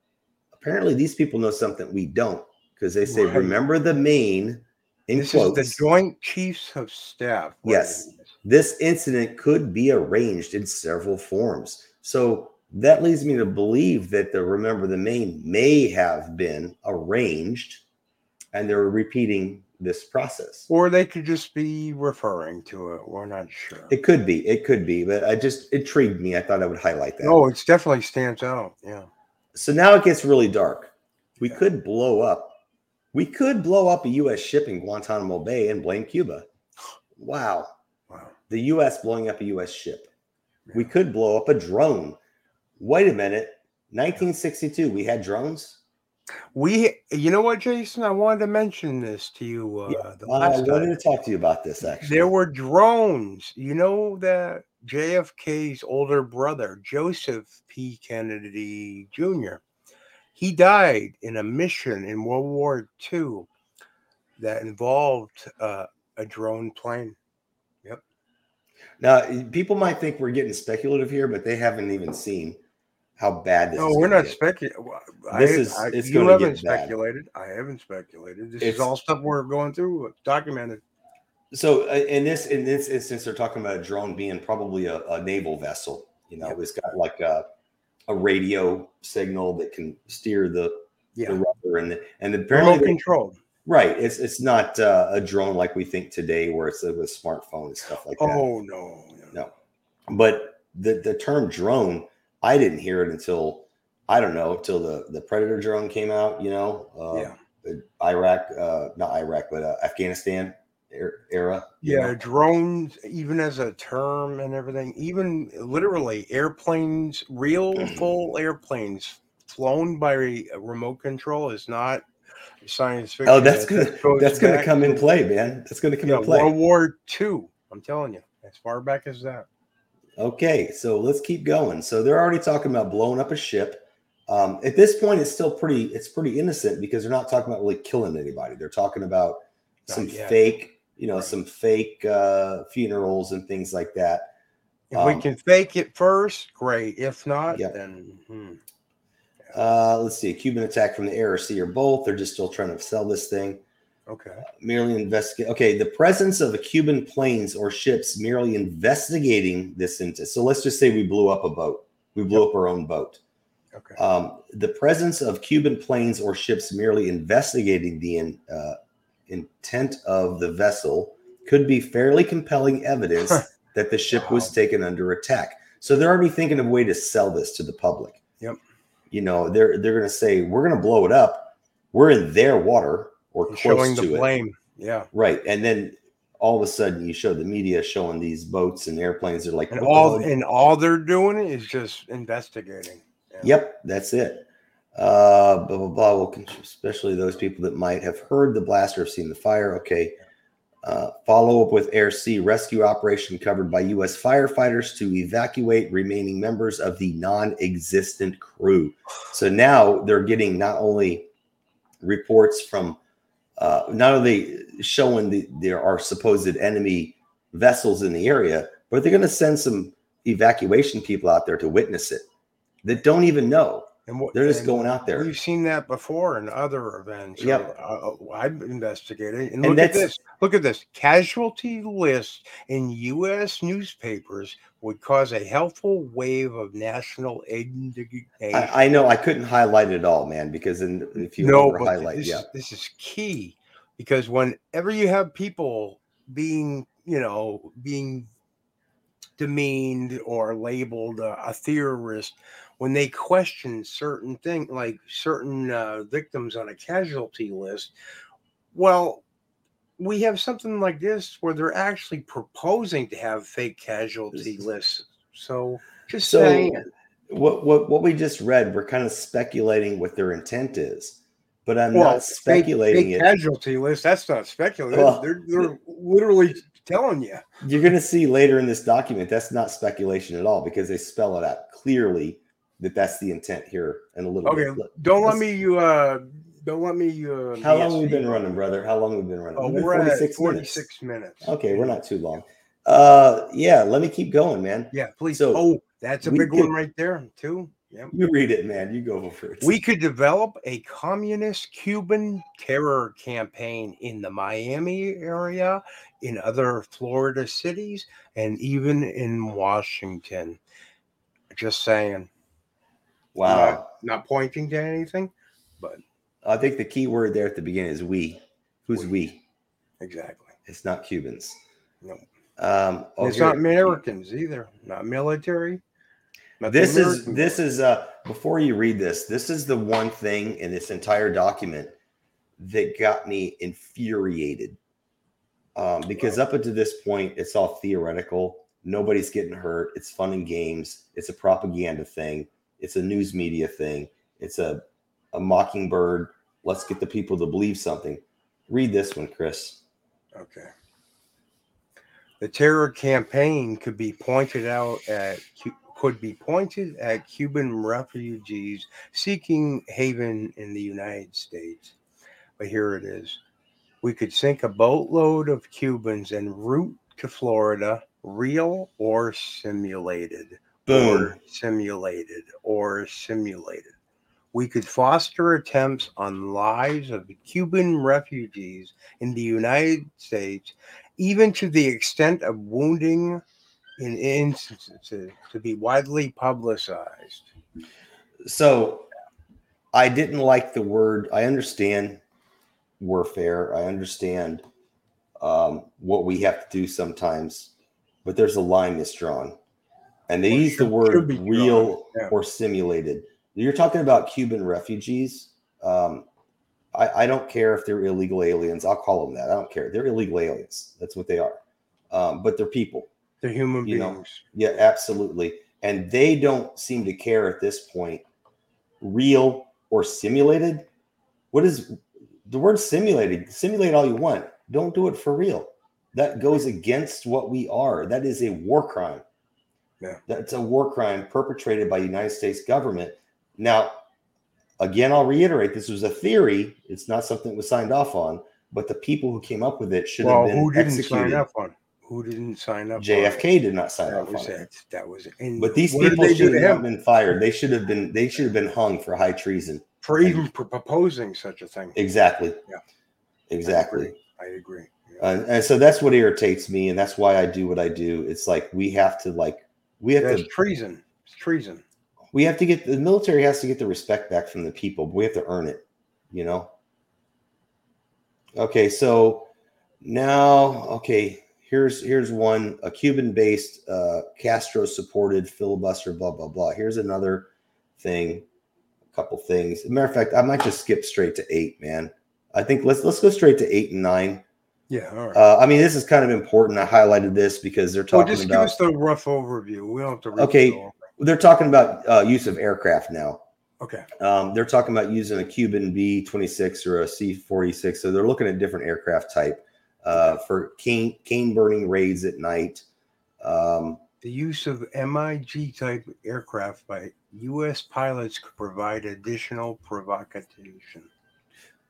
apparently these people know something we don't because they say, Right. remember the Maine. In This quotes, is the Joint Chiefs of Staff. Yes. this incident could be arranged in several forms. So that leads me to believe that the remember the Maine may have been arranged and they're repeating this process. Or they could just be referring to it. We're not sure. It could be, it could be, but I just intrigued me. I thought I would highlight that. No, it's definitely stands out. Yeah. So now it gets really dark. We Yeah. could blow up. We could blow up a U.S. ship in Guantanamo Bay and blame Cuba. Wow. Wow. The U.S. blowing up a U.S. ship. We could blow up a drone. Wait a minute. 1962, we had drones. We, you know what, Jason? I wanted to mention this to you uh, the Uh, I wanted time. to talk to you about this actually. There were drones. You know that JFK's older brother, Joseph P. Kennedy Jr., he died in a mission in World War II that involved uh, a drone plane. Yep. Now, people might think we're getting speculative here, but they haven't even seen how bad this No, we're not speculating. This is- it's you haven't get bad. speculated. I haven't speculated. This It's- is all stuff we're going through, uh, documented. So uh, in this in this instance, they're talking about a drone being probably a, a naval vessel. You know, Yep. it's got like a, a radio signal that can steer the, Yeah, the rudder and and apparently remote control. right. It's it's not uh, a drone like we think today, where it's a, smartphone and stuff like that. Oh no, No. But the the term drone, I didn't hear it until I don't know until the the Predator drone came out. You know, uh, Yeah. Iraq, uh, not Iraq, but uh, Afghanistan er- era. Yeah, know? drones, even as a term and everything, even literally airplanes, real full airplanes flown by remote control is not science fiction. Oh, that's gonna that's gonna come in play, man. That's gonna come yeah, in play. World War II. I'm telling you, as far back as that. Okay, so let's keep going. So they're already talking about blowing up a ship. Um, at this point, it's still pretty it's pretty innocent because they're not talking about really killing anybody. They're talking about Not some yet. fake, you know, Right. some fake uh, funerals and things like that. If Um, we can fake it first, great. If not, Yep. then hmm. Uh, let's see, a Cuban attack from the air or sea or both. They're just still trying to sell this thing. Okay. Merely investigate. Okay, the presence of a Cuban planes or ships merely investigating this into. So let's just say we blew up a boat. We blew up our own boat. Okay. Um, the presence of Cuban planes or ships merely investigating the in, uh, intent of the vessel could be fairly compelling evidence that the ship was taken under attack. So they're already thinking of a way to sell this to the public. Yep. You know, they're they're going to say we're going to blow it up. We're in their water or close Showing to the it. blame. Yeah. Right. And then all of a sudden you show the media showing these boats and airplanes. They're like, And "What the all and all they're doing is just investigating. Yeah. Yep, that's it. Uh, blah blah blah. Well, especially those people that might have heard the blast or have seen the fire. Okay. Uh, follow up with Air Sea rescue operation covered by U.S. firefighters to evacuate remaining members of the non existent crew. So now they're getting not only reports from, uh, not only showing the, there are supposed enemy vessels in the area, but they're going to send some evacuation people out there to witness it that don't even know. And what They're just and going out there. We've seen that before in other events. Yep. Uh, uh, I've investigated. And, And look at this. Look at this. Casualty list in U.S. newspapers would cause a helpful wave of national indignation. I, I know I couldn't highlight it all, man, because then if you no, highlight, this, yeah, this is key because whenever you have people being, you know, being demeaned or labeled uh, a theorist, when they question certain things like certain uh, victims on a casualty list, well, we have something like this where they're actually proposing to have fake casualty lists. So just So saying. what what what we just read, we're kind of speculating what their intent is, but I'm Well, not speculating fake, it. casualty list. That's not speculative. Well, they're, they're literally telling you. You're going to see later in this document that's not speculation at all because they spell it out clearly that that's the intent here in a little Okay, bit. don't let me. You uh, don't let me. Uh, How long have we been running, brother? How long have we been running? Oh, We've been we're at 46 46 minutes. minutes. Okay, we're not too long. Uh, yeah, let me keep going, man. Yeah, please. So, oh, that's a big could- one right there too. Yeah. You read it, man. You go for it. We could develop a communist Cuban terror campaign in the Miami area, in other Florida cities, and even in Washington. Just saying. wow. Not, not pointing to anything, but I think the key word there at the beginning is we. Who's we? exactly. It's not Cubans. No. Um, it's here- not Americans either. Not military. This is this part. is uh before you read this this is the one thing in this entire document that got me infuriated. Um, because up until this point it's all theoretical. Nobody's getting hurt. It's fun and games. It's a propaganda thing. It's a news media thing. It's a, a mockingbird. Let's get the people to believe something. Read this one chris. Okay. The terror campaign could be pointed out at could be pointed at Cuban refugees seeking haven in the United States. But here it is. We could sink a boatload of Cubans en route to Florida, real or simulated. boom Or simulated or simulated. We could foster attempts on lives of Cuban refugees in the United States, even to the extent of wounding in instances to, be widely publicized. so I didn't like the word. I understand warfare. I understand um, what we have to do sometimes, but there's a line that's drawn, and they Or use the word should be drawn, real yeah. or simulated. You're talking about Cuban refugees. Um, I, I don't care if they're illegal aliens. I'll call them that. I don't care. They're illegal aliens. That's what they are. Um, but they're people. They're human You know, beings. Yeah, absolutely. And they don't seem to care at this point, real or simulated. What is the word simulated? Simulate all you want. Don't do it for real. That goes against what we are. That is a war crime. Yeah. That's a war crime perpetrated by the United States government. Now, again, I'll reiterate this was a theory. It's not something that was signed off on, but the people who came up with it should Well, have been who didn't executed. sign up on? Who didn't sign up? JFK did not sign That off was it. it. That was it. And But these people should have not been fired. They should have been. They should have been hung for high treason. for even pr- proposing such a thing. Exactly. Yeah. Exactly. I agree. Yeah. And, and so that's what irritates me, and that's why I do what I do. It's like we have to like we have That's to treason. It's treason. we have to get the military has to get the respect back from the people. But we have to earn it. You know. Okay, so now okay, here's here's one a Cuban-based uh, Castro-supported filibuster. Blah blah blah. Here's another thing. A couple things. Matter of fact, I might just skip straight to eight, man. I think let's let's go straight to eight and nine. Yeah. All right. Uh, I mean, this is kind of important. I highlighted this because they're talking well, just give about us the rough overview. We don't have to read Okay. the they're talking about uh, use of aircraft now. Okay. Um, they're talking about using a Cuban B 26 or a C 46. So they're looking at different aircraft type. Uh, for cane cane burning raids at night. Um, The use of MiG type aircraft by U.S. pilots could provide additional provocation.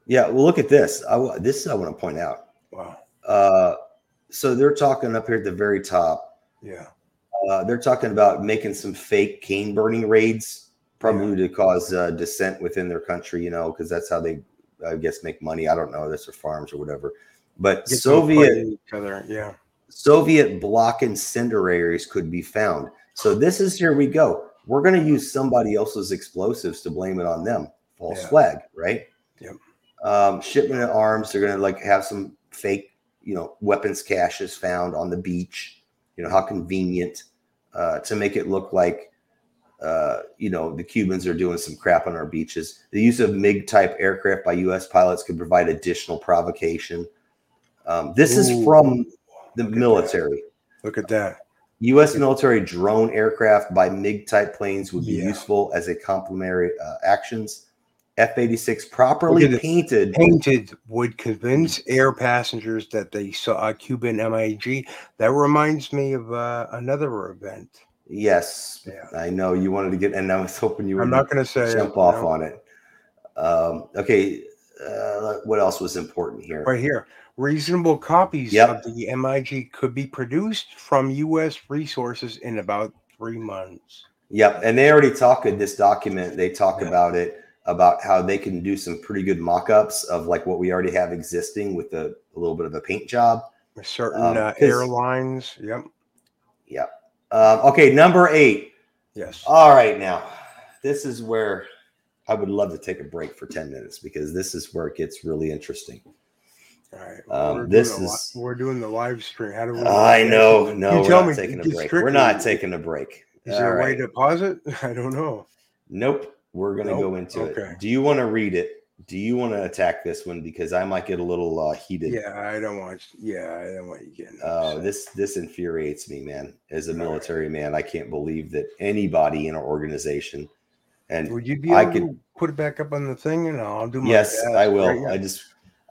yeah, well, look at this. I, this I want to point out. Wow. Uh, so they're talking up here at the very top. Yeah. Uh, they're talking about making some fake cane burning raids, probably to cause uh, dissent within their country. You know, because that's how they, I guess, make money. I don't know. That's their farms or whatever. But Get Soviet other. Yeah. Soviet bloc incendiaries could be found. So this is here we go. We're going to use somebody else's explosives to blame it on them. False Yeah. flag, right? Yep. Um, shipment of arms. They're going to like have some fake, you know, weapons caches found on the beach. You know how convenient uh, to make it look like, uh, you know, the Cubans are doing some crap on our beaches. The use of MiG type aircraft by U.S. pilots could provide additional provocation. Um, this is from the Look at military. Look at that. U.S. military drone aircraft by MiG type planes would be Yeah. useful as a complementary uh, actions. F 86 properly at painted. Painted would convince air passengers that they saw a Cuban MiG. That reminds me of uh, another event. Yes, Yeah. I know you wanted to get, and I was hoping you were I'm not going to say jump off no. on it. Um, okay, uh, what else was important here? Right here. Reasonable copies Yep. of the MiG could be produced from U.S. resources in about three months. Yep, and they already talk in this document. They talk Yeah. about it about how they can do some pretty good mock-ups of like what we already have existing with a, a little bit of a paint job. Certain Um, uh, airlines. Yep. Yep. Um, okay, number eight. Yes. All right, now this is where I would love to take a break for 10 minutes because this is where it gets really interesting. All right. um, this a li- is- we're doing the live stream. How do we? I know, no, we're not taking a break. We're not taking a break. Is All there a way to pause it? I don't know. Nope. We're going to go into Okay. it. Do you want to read it? Do you want to attack this one because I might get a little uh, heated? Yeah, I don't want. Yeah, I don't want you getting. Oh, upset. this this infuriates me, man. As a All right. military man, I can't believe that anybody in our organization and Would you be I able could- to put it back up on the thing, and I'll do my yes, I will. right? I just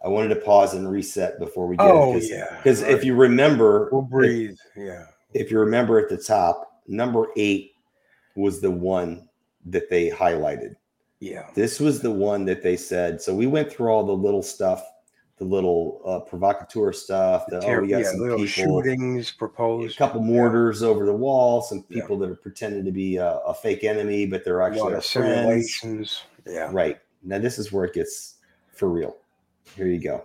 I wanted to pause and reset before we get Oh it yeah. because if you remember, we'll if- breathe. Yeah. if you remember at the top, number eight was the one that they highlighted. Yeah. This was the one that they said. So we went through all the little stuff, the little uh, provocateur stuff. The, oh, Ter- we got yeah, some little people, shootings a proposed. couple mortars over the wall, some Yeah. people that are pretending to be a, a fake enemy, but they're A actually lot our of friends. Yeah. Right now, this is where it gets for real. Here you go.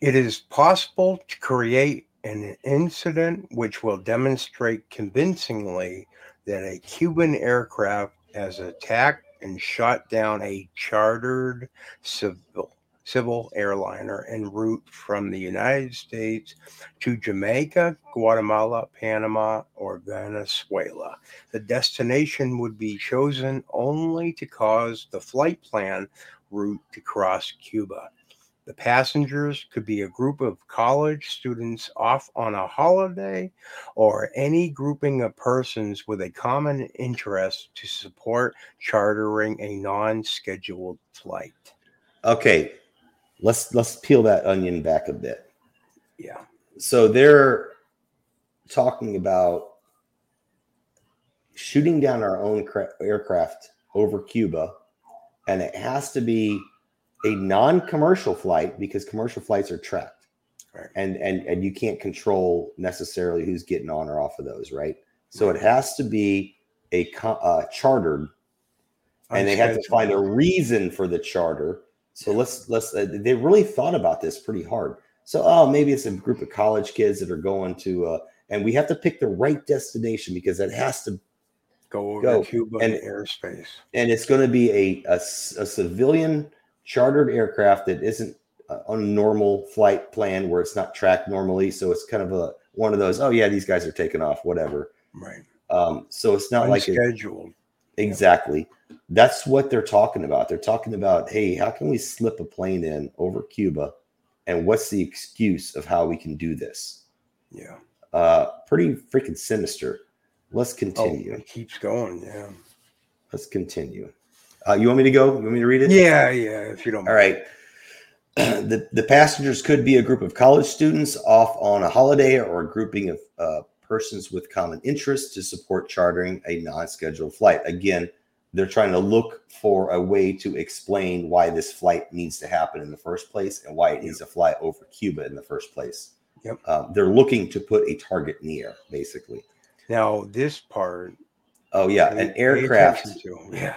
It is possible to create an incident which will demonstrate convincingly that a Cuban aircraft has attacked and shot down a chartered civil civil airliner en route from the United States to Jamaica, Guatemala, Panama, or Venezuela. The destination would be chosen only to cause the flight plan route to cross Cuba. The passengers could be a group of college students off on a holiday or any grouping of persons with a common interest to support chartering a non scheduled flight. Okay, let's let's peel that onion back a bit. Yeah. So they're talking about shooting down our own cra- aircraft over Cuba, and it has to be a non-commercial flight because commercial flights are tracked, Right. and and and you can't control necessarily who's getting on or off of those, right? So it has to be a uh, chartered, and they have to find a reason for the charter. So let's let's uh, they really thought about this pretty hard. So oh maybe it's a group of college kids that are going to uh, and we have to pick the right destination because it has to go over go. Cuba And- airspace. and it's going to be a a civilian chartered aircraft that isn't on a normal flight plan where it's not tracked normally. So it's kind of a one of those. Oh yeah, these guys are taking off, whatever. Right. Um, so it's not like a, Unscheduled. exactly. That's what they're talking about. They're talking about, hey, how can we slip a plane in over Cuba, and what's the excuse of how we can do this? Yeah. Uh, pretty freaking sinister. Let's Oh, continue. it keeps going. Yeah. Let's continue. Uh, you want me to go? You want me to read it? Yeah. Yeah. If you don't All right. the, the passengers could be a group of college students off on a holiday or a grouping of uh, persons with common interests to support chartering a non-scheduled flight. Again, they're trying to look for a way to explain why this flight needs to happen in the first place and why it needs to fly over Cuba in the first place. Yep. Um, they're looking to put a target in the air, basically. Now this part. Oh yeah, an aircraft. Yeah.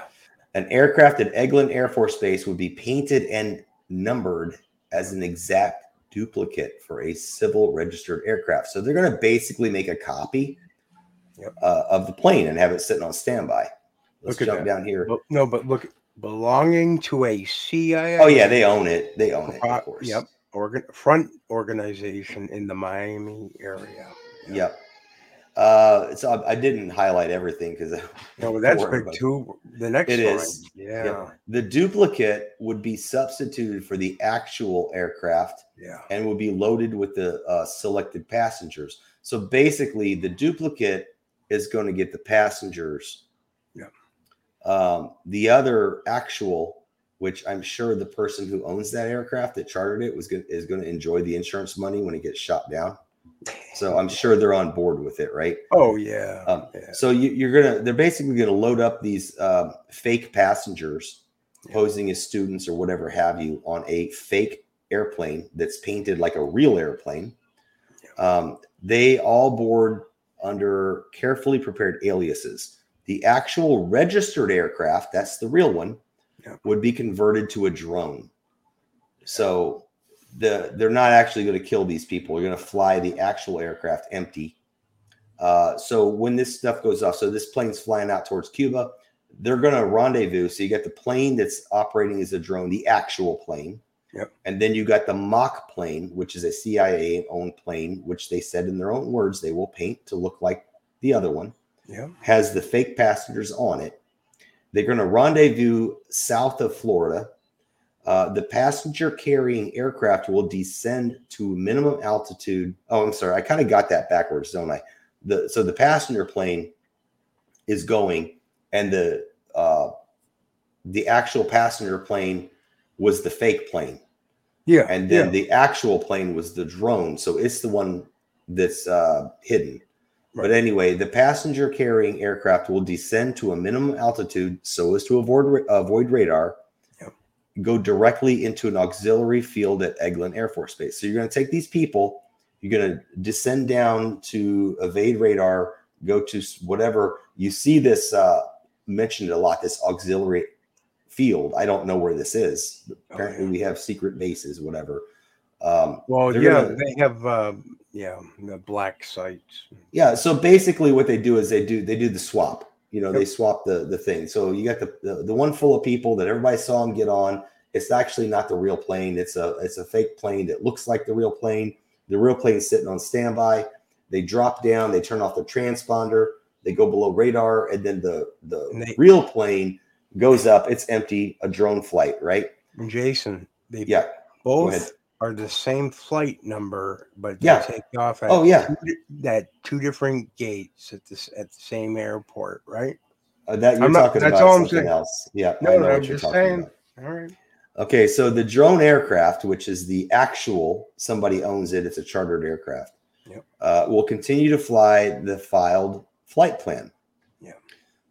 An aircraft at Eglin Air Force Base would be painted and numbered as an exact duplicate for a civil registered aircraft. So they're going to basically make a copy Yep. uh, of the plane and have it sitting on standby. Let's Look at jump that. down here. But, no, but look, belonging to a CIA. Oh yeah, they own it. They own it, of course. Yep. Organ front organization in the Miami area. Yep. Uh, so I, I didn't highlight everything because No, that's big too. The next It is. Yeah. Yep. the duplicate would be substituted for the actual aircraft Yeah. and would be loaded with the uh, selected passengers. So basically, the duplicate is going to get the passengers. Yeah. Um, the other actual, which I'm sure the person who owns that aircraft that chartered it was going is going to enjoy the insurance money when it gets shot down. So I'm sure they're on board with it, right? Oh yeah. Um, yeah. So you, you're gonna they're basically gonna load up these um, fake passengers, Yeah. posing as students or whatever have you, on a fake airplane that's painted like a real airplane. Um, they all board under carefully prepared aliases. The actual registered aircraft, that's the real one, Yeah. would be converted to a drone. So the they're not actually going to kill these people. They're going to fly the actual aircraft empty. Uh, so when this stuff goes off, so this plane's flying out towards Cuba, they're going to rendezvous. So you got the plane that's operating as a drone, the actual plane. Yep. And then you got the mock plane, which is a CIA owned plane, which they said in their own words they will paint to look like the other one yeah. has the fake passengers on it. They're going to rendezvous south of Florida. Uh, the passenger carrying aircraft will descend to minimum altitude. Oh, I'm sorry. I kind of got that backwards, don't I? The so the passenger plane is going, and the uh, the actual passenger plane was the fake plane, Yeah. and then yeah. the actual plane was the drone. So it's the one that's uh, hidden. But anyway, the passenger carrying aircraft will descend to a minimum altitude so as to avoid avoid radar. Go directly into an auxiliary field at Eglin Air Force Base. So you're going to take these people, you're going to descend down to evade radar, go to whatever you see this uh, mentioned a lot. This auxiliary field. I don't know where this is. Apparently, Oh, yeah. we have secret bases, whatever. Um, well, yeah, gonna- they have uh, yeah the black sites. Yeah. So basically, what they do is they do they do the swap. You know, they Yep. swap the the thing. So you got the, the the one full of people that everybody saw them get on. It's actually not the real plane. It's a it's a fake plane that looks like the real plane. The real plane's sitting on standby. They drop down. They turn off the transponder. They go below radar, and then the the they- real plane goes up. It's empty. A drone flight, right? Jason, they Yeah. both. Are the same flight number, but they Yeah. take off at Oh yeah. two, di- at two different gates at this at the same airport, right? Uh, that you're I'm not- talking that's about all I'm saying. else. Yeah. No, I know no, what I'm you're just saying. about. All right. Okay, so the drone aircraft, which is the actual, somebody owns it, it's a chartered aircraft, Yep. uh, will continue to fly the filed flight plan. Yeah.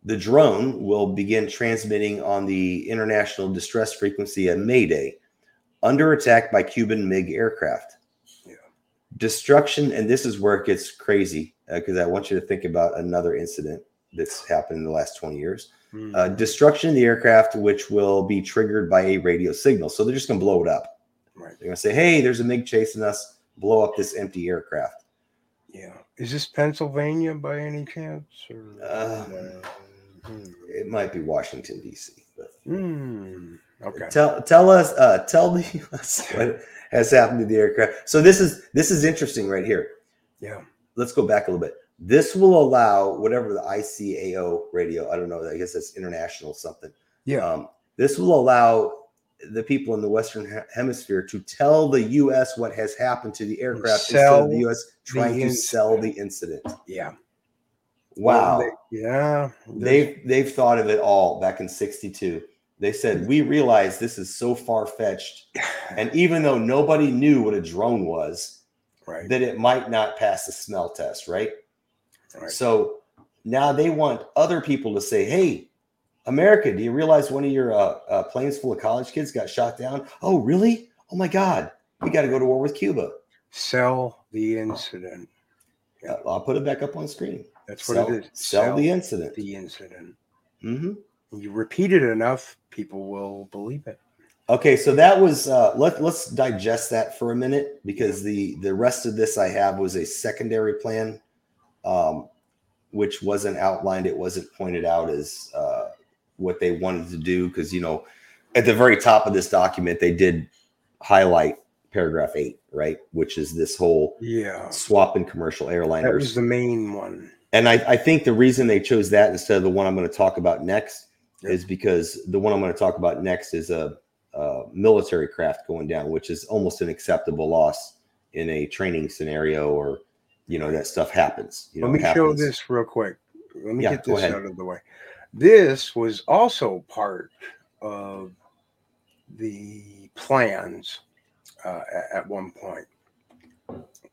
The drone will begin transmitting on the international distress frequency at Mayday under attack by Cuban MiG aircraft. Yeah. Destruction, and this is where it gets crazy because I want you to think about another incident that's happened in the last 20 years Hmm. uh, destruction of the aircraft, which will be triggered by a radio signal. So they're just going to blow it up. right. They're going to say, "Hey, there's a MiG chasing us. Blow up this empty aircraft." Yeah. Is this Pennsylvania by any chance? Or, Uh, hmm. It might be Washington D.C. But Hmm. Okay. tell tell us, uh, tell me what has happened to the aircraft. So this is this is interesting right here. Yeah. Let's go back a little bit. This will allow whatever the ICAO radio. I don't know. I guess that's international something. Yeah. Um, this will allow the people in the Western Hemisphere to tell the U.S. what has happened to the aircraft instead Sell of the U.S. trying to sell the incident. yeah. Wow, Well, they- yeah. they've they've thought of it all back in '62. They said, We realize this is so far fetched. And even though nobody knew what a drone was, Right. that it might not pass the smell test, right? Right. So now they want other people to say, Hey, America, do you realize one of your uh, uh, planes full of college kids got shot down? Oh, really? Oh my God. We got to go to war with Cuba. Sell the incident. Uh, I'll put it back up on screen. That's what Sell, it is. sell the incident. the incident. hmm You repeat it enough, people will believe it. Okay, so that was uh let let's digest that for a minute because the the rest of this I have was a secondary plan um which wasn't outlined it wasn't pointed out as uh what they wanted to do because you know at the very top of this document they did highlight paragraph 8 right which is this whole Yeah. swapping commercial airliners. That was the main one. and I, I think the reason they chose that instead of the one I'm going to talk about next Yep. is because the one I'm going to talk about next is a, a military craft going down, which is almost an acceptable loss in a training scenario, or you know that stuff happens. You know, Let me show this real quick. Let me Yeah, get this out of the way. This was also part of the plans uh, at one point.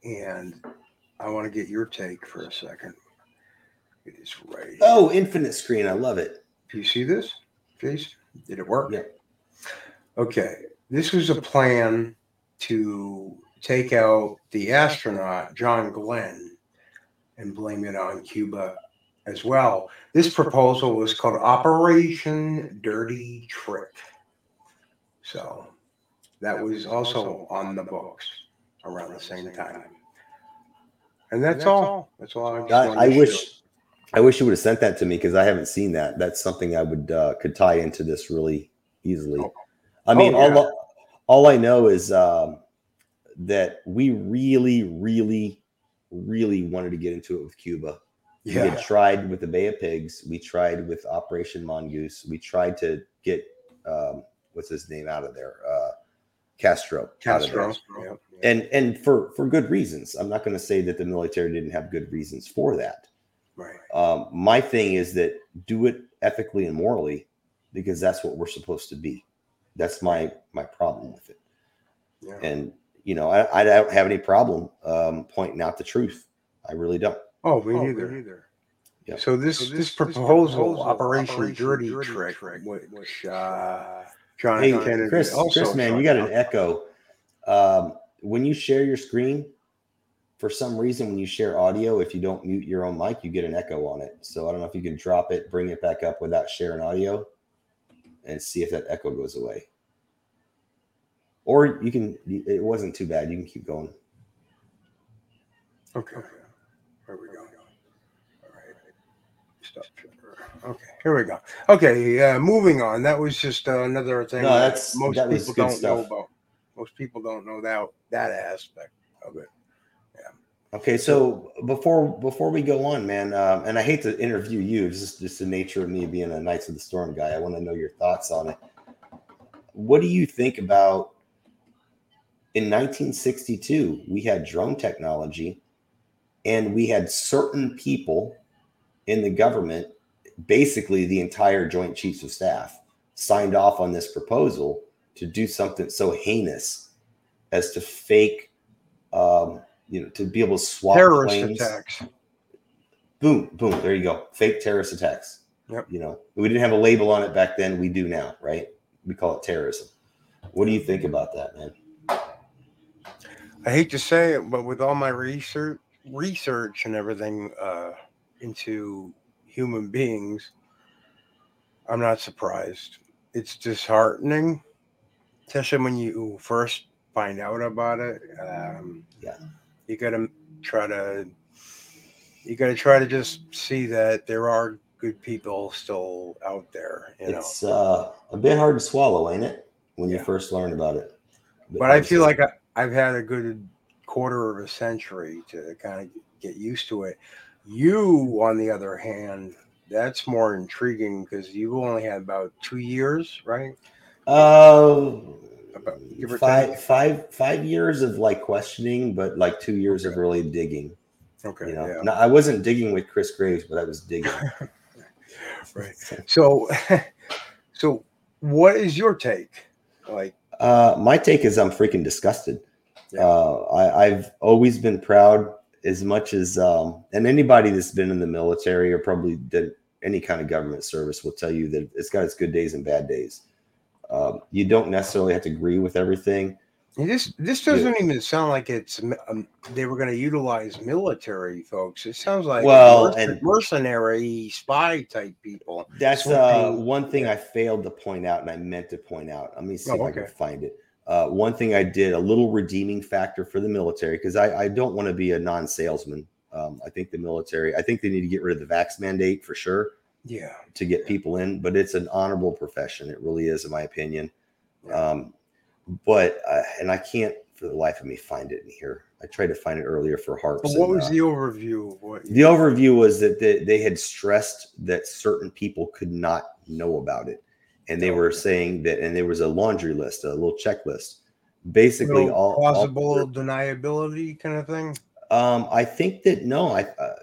And I want to get your take for a second. It is right. Oh, infinite screen! I love it. Do you see this, please? Did it work? Yeah. Okay. This was a plan to take out the astronaut, John Glenn, and blame it on Cuba as well. This proposal was called Operation Dirty Trick. So that was also on the books around the same time. And that's all. That's all I, just I, I to show. wish, I wish you would have sent that to me because I haven't seen that. That's something I would uh, could tie into this really easily. Oh. I mean, Oh, yeah. all all I know is um, that we really, really, really wanted to get into it with Cuba. We Yeah. had tried with the Bay of Pigs. We tried with Operation Mongoose. We tried to get um, what's his name out of there, uh, Castro. out of there. Castro. Yep. and and for for good reasons. I'm not going to say that the military didn't have good reasons for that. Right. Um, my thing is that do it ethically and morally because that's what we're supposed to be. That's my my problem with it. Yeah. And you know, I, I don't have any problem um, pointing out the truth. I really don't. Oh, me neither. Neither. Yep. So this this, proposal, Operation, Dirty, Trick, which uh, John Hey, Kennedy Chris, also Chris, man, talked you got an echo. Um, when you share your screen, for some reason, when you share audio, if you don't mute your own mic, you get an echo on it. So I don't know if you can drop it, bring it back up without sharing audio, and see if that echo goes away. Or you can. It wasn't too bad. You can keep going. Okay. There we go. All right. Stop. Okay, here we go. Okay, uh, moving on. That was just uh, another thing No, that most that people don't know about. Most people don't know that that aspect of it. Okay, so before before we go on, man, um, and I hate to interview you. It's just, just the nature of me being a Knights of the Storm guy. I want to know your thoughts on it. What do you think about in 1962? We had drone technology, and we had certain people in the government, basically the entire Joint Chiefs of Staff, signed off on this proposal to do something so heinous as to fake. Um, you know, to be able to swap Terrorist planes. attacks. Boom, boom. There you go. Fake terrorist attacks. Yep. You know, we didn't have a label on it back then. We do now, right? We call it terrorism. What do you think about that, man? I hate to say it, but with all my research, research and everything uh, into human beings, I'm not surprised. It's disheartening, especially when you first find out about it. Um, Yeah. You got to try to, you got to try to just see that there are good people still out there. You know, It's uh, a bit hard to swallow, ain't it? When you first learn about it. bit but I feel like I, I've had a good quarter of a century to kind of get used to it. You, on the other hand, that's more intriguing because you've only had about two years, right? Uh, About- five, five, five years of like questioning, but like two years of really digging. Okay, You know, yeah. No, I wasn't digging with Chris Graves, but I was digging. Right. So, so what is your take? Like, Uh, my take is I'm freaking disgusted. Yeah. Uh, I, I've always been proud as much as, um, and anybody that's been in the military or probably did any kind of government service will tell you that it's got its good days and bad days. Um, you don't necessarily have to agree with everything. this this doesn't even sound like it's um, they were going to utilize military folks. It sounds like Well, merc- and- mercenary spy type people. That's uh, one thing I failed to point out, and I meant to point out. Let me see Oh, if I can find it. Uh, one thing I did a little redeeming factor for the military because I, I don't want to be a non-salesman. Um, I think the military. I think they need to get rid of the vax mandate for sure Yeah, to get people in, but it's an honorable profession. It really is, in my opinion. Um, but uh, and I can't for the life of me find it in here. I tried to find it earlier for harps. but what and, was uh, the overview of what? the overview was that they, they had stressed that certain people could not know about it and they were saying that and there was a laundry list a little checklist basically Little all, all- plausible deniability kind of thing. um i think that no i uh,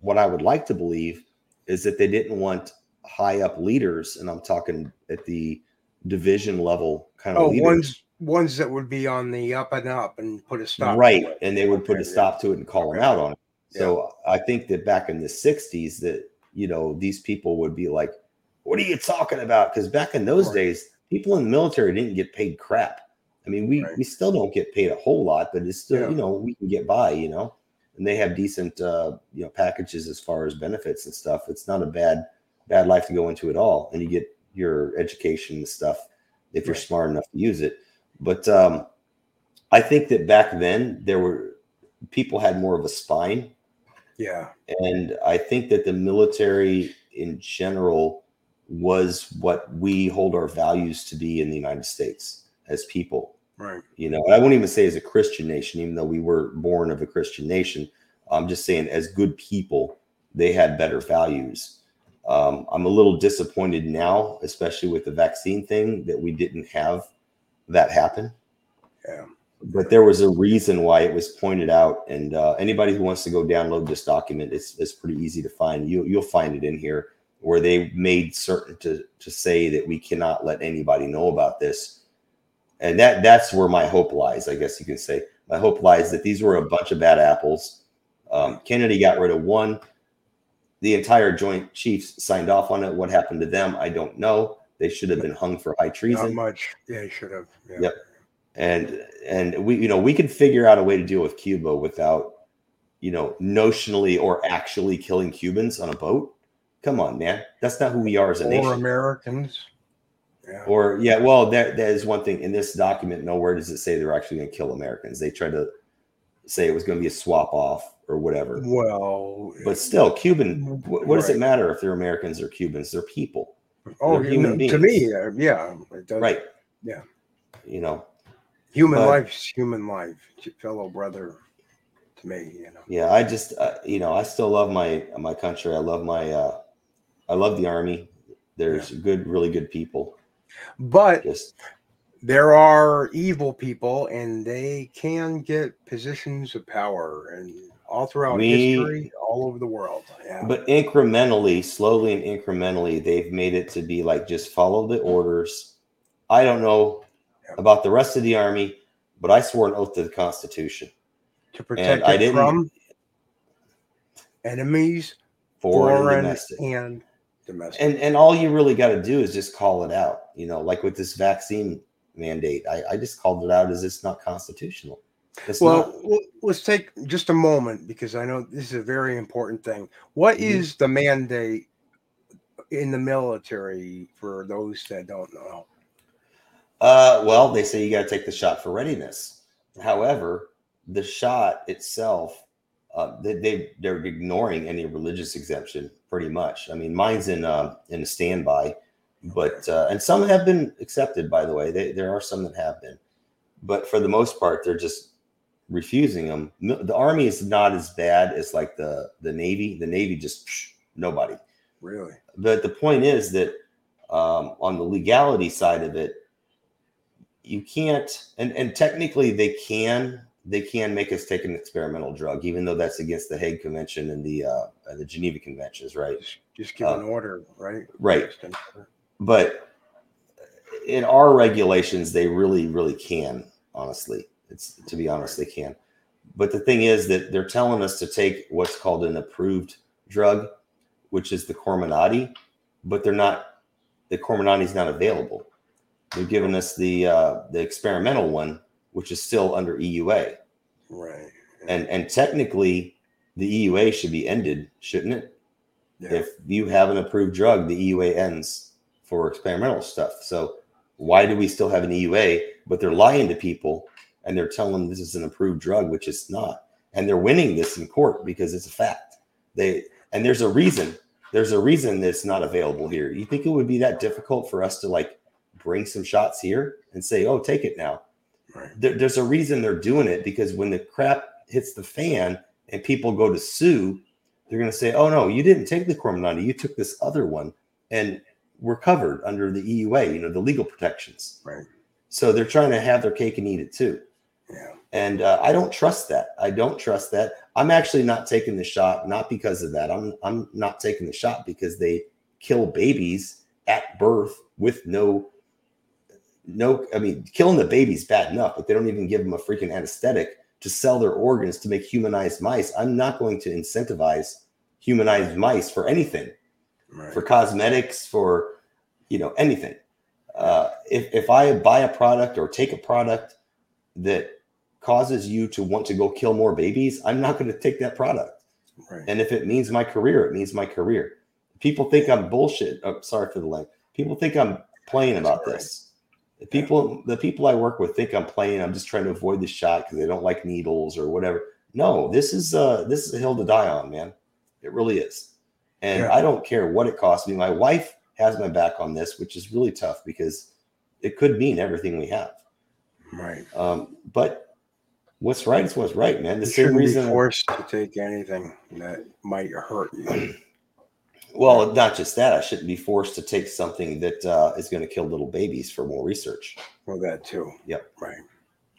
what i would like to believe is that they didn't want high up leaders and i'm talking at the division level kind of Oh, leaders ones ones that would be on the up and up and put a stop. to right it. and they would put a stop to it and call them out on it so i think that back in the 60s that you know these people would be like what are you talking about because back in those Right. days people in the military didn't get paid crap i mean we Right. we still don't get paid a whole lot but it's still Yeah. you know we can get by you know and they have decent uh you know packages as far as benefits and stuff it's not a bad bad life to go into at all. And you get your education and stuff if you're Right. smart enough to use it. But um i think that back then there were people had more of a spine. Yeah, and i think that the military in general was what we hold our values to be in the united states as people right. you know i wouldn't even say as a christian nation even though we were born of a christian nation i'm just saying as good people they had better values um, i'm a little disappointed now especially with the vaccine thing that we didn't have that happen Yeah. but there was a reason why it was pointed out and uh, anybody who wants to go download this document it's, it's pretty easy to find you, you'll find it in here where they made certain to, to say that we cannot let anybody know about this and that that's where my hope lies i guess you can say my hope lies that these were a bunch of bad apples um, kennedy got rid of one the entire joint chiefs signed off on it what happened to them i don't know they should have been hung for high Not treason much. Yeah, should have. Yeah. Yep. and and we you know we could figure out a way to deal with cuba without you know notionally or actually killing cubans on a boat come on man that's not who we are as a Or nation Americans. Yeah. or yeah well that that is one thing. In this document nowhere does it say they're actually going to kill americans. They tried to say it was going to be a swap off or whatever. Well, but still cuban wh- what does it matter if they're americans or cubans? They're people. Oh, they're you human know, to me, uh, yeah, it does. right. Yeah. you know Human But- life's human life, fellow brother. To me, you know. yeah i just uh, you know i still love my my country. I love my uh i love the army. There's good really good people But just there are evil people, and they can get positions of power, and all throughout We- history, all over the world. Yeah. but incrementally slowly and incrementally they've made it to be like just follow the mm-hmm. orders i don't know Yeah. about the rest of the army but i swore an oath to the constitution to protect I it didn't- from enemies, foreign, foreign, and domestic and domestic. and and all you really got to do is just call it out you know like with this vaccine mandate i, I just called it out as it's not constitutional it's well, not let's take just a moment because I know this is a very important thing. What Mhm. is the mandate in the military for those that don't know? Uh, well, they say you got to take the shot for readiness. However, the shot itself, uh, they, they they're ignoring any religious exemption pretty much. I mean, mine's in uh, in a standby, but uh, and some have been accepted. By the way, they, there are some that have been, but for the most part, they're just refusing them. No- The army is not as bad as like the the navy. The navy just psh, nobody Really? but the point is that um, on the legality side of it you can't and, and technically they can they can make us take an experimental drug even though that's against the hague convention and the uh, the geneva conventions right Just, just give Uh, an order, right? right. Just an order. but in our regulations, they really, really can. Honestly, it's to be honest, they can. But the thing is that they're telling us to take what's called an approved drug, which is the Comirnaty, but they're not. The Comirnaty is not available. They're giving us the uh, the experimental one, which is still under EUA, Right. and and technically, the EUA should be ended, shouldn't it? Yeah. If you have an approved drug, the EUA ends for experimental stuff. So why do we still have an EUA? But they're lying to people and they're telling them this is an approved drug, which it's not. And they're winning this in court because it's a fact. They and there's a reason. There's a reason that it's not available here. You think it would be that difficult for us to like bring some shots here and say, "Oh, take it now"? Right. There, there's a reason they're doing it because when the crap hits the fan and people go to sue, they're going to say, "Oh no, you didn't take the Comirnaty. You took this other one, and we're covered under the EUA. You know, the legal protections." Right. So they're trying to have their cake and eat it too. Yeah. And uh, I don't trust that. I don't trust that. I'm actually not taking the shot, not because of that. I'm I'm not taking the shot because they kill babies at birth with no no. I mean, killing the baby's bad enough, but they don't even give them a freaking anesthetic to sell their organs to make humanized mice. I'm not going to incentivize humanized mice for anything Right. for cosmetics, for you know anything. Uh, if if I buy a product or take a product that causes you to want to go kill more babies, I'm not going to take that product. right. And if it means my career, it means my career. People think I'm bullshit. Oh, sorry for the length. People think I'm playing about this. The people, the people I work with think I'm playing. I'm just trying to avoid the shot because they don't like needles or whatever. No, this is uh this is a hill to die on, man. It really is. And Yeah. I don't care what it costs me. My wife has my back on this, which is really tough because it could mean everything we have. Right. Um, but what's right is what's right, man. The You same shouldn't be reason. forced to take anything that might hurt you. Well, not just that. I shouldn't be forced to take something that uh, is going to kill little babies for more research. Well, that too. Yep. Right.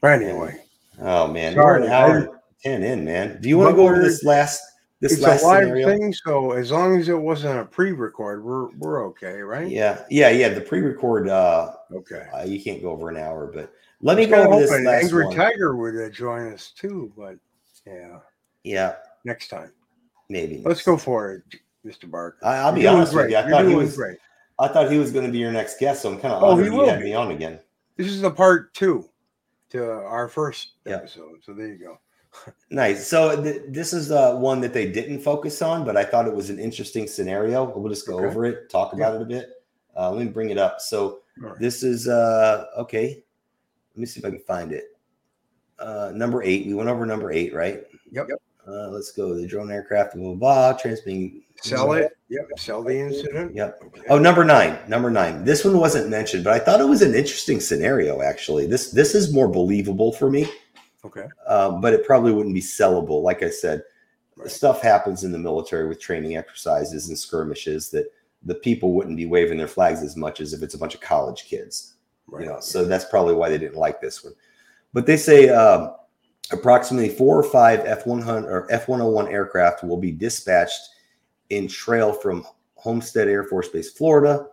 Right. Anyway, Oh man, Sorry, an hour ten in, man. Do you want to go over this last this it's last a live scenario? thing, so as long as it wasn't a pre-record, we're we're okay, right? Yeah, yeah, yeah. The pre-record, uh, Okay. uh, you can't go over an hour, but let me go over this last Angry one. Tiger would uh, join us too, but yeah, Yeah, next time. maybe. Let's go for it, Mr. Barker. I, I'll be You're doing honest with you. I You're thought he was. great. I thought he was going to be your next guest, so I'm kind of Oh, honored he will had be. me on again. This is the part two to our first Yeah. episode. So there you go. Nice. So th- this is uh, one that they didn't focus on, but I thought it was an interesting scenario. We'll just go Okay. over it, talk about it a bit. Uh, let me bring it up. So All right. this is uh, okay. Let me see if I can find it. Uh, number eight. We went over number eight, right? Yep. Uh, let's go. The drone aircraft, blah blah blah. Transmitting. Sell it. Yep. Sell the incident. Yep. Okay. Oh, number nine. Number nine. This one wasn't mentioned, but I thought it was an interesting scenario. Actually, this this is more believable for me Okay. um, but it probably wouldn't be sellable. Like I said, Right. stuff happens in the military with training exercises and skirmishes that the people wouldn't be waving their flags as much as if it's a bunch of college kids. Right. You know, so that's probably why they didn't like this one. But they say um, approximately four or five F one hundred or F one hundred one aircraft will be dispatched in trail from Homestead Air Force Base, Florida,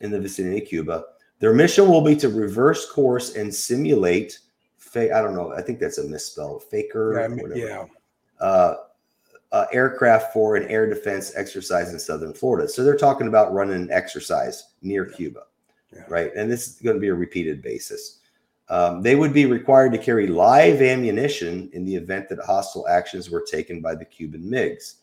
in the vicinity of Cuba. Their mission will be to reverse course and simulate. Fa- I don't know. I think that's a misspell. Faker. Yeah. I mean, whatever yeah. uh, uh, aircraft for an air defense exercise in southern Florida. So they're talking about running an exercise near Cuba, Yeah. right? And this is going to be a repeated basis. Um, they would be required to carry live ammunition in the event that hostile actions were taken by the Cuban MiGs.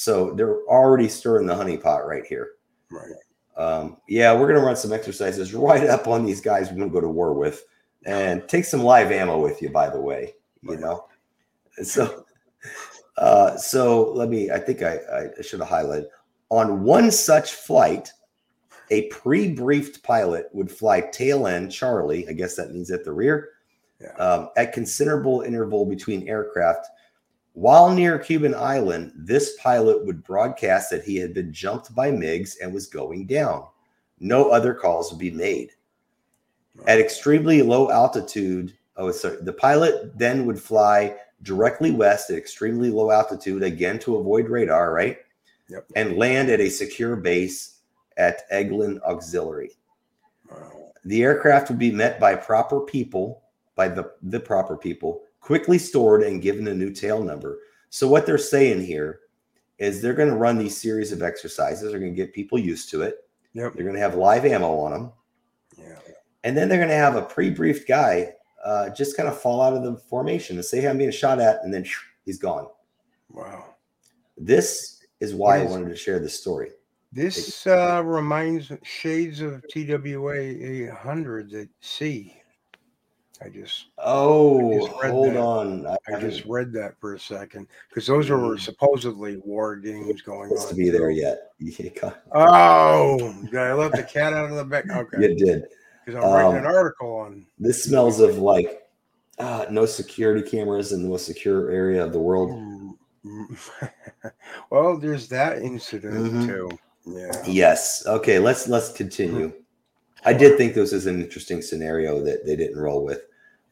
So they're already stirring the honeypot right here. Right. Um, yeah, we're going to run some exercises right up on these guys we're going to go to war with, and take some live ammo with you. By the way, you Right. know. So, uh, so let me. I think I, I should have highlighted on one such flight. A pre-briefed pilot would fly tail end Charlie. I guess that means at the rear, Yeah. um, at considerable interval between aircraft. While near Cuban Island, this pilot would broadcast that he had been jumped by MiGs and was going down. No other calls would be made. At extremely low altitude, oh, sorry, the pilot then would fly directly west at extremely low altitude, again to avoid radar, right? Yep. And land at a secure base at Eglin Auxiliary. Wow. The aircraft would be met by proper people, by the, the proper people, quickly stored and given a new tail number. So, what they're saying here is they're going to run these series of exercises. They're going to get people used to it. Yep. They're going to have live ammo on them. Yeah. And then they're going to have a pre briefed guy uh, just kind of fall out of the formation and say, hey, I'm being shot at. And then shoo, he's gone. Wow. This is why I wanted to share this story. This uh, reminds shades of TWA 800 at sea. I just Oh, just hold that. on. I, I just read that for a second because those are Mm. supposedly war games going on. to be there yet. Got- Oh, did I let the cat out of the bag? Okay, You did. because I'm writing Um, an article on. This smells of like uh, no security cameras in the most secure area of the world. Mm, mm. well, there's that incident Mhm. too. Yeah. Yes. Okay. Let's let's continue. I did think this is an interesting scenario that they didn't roll with.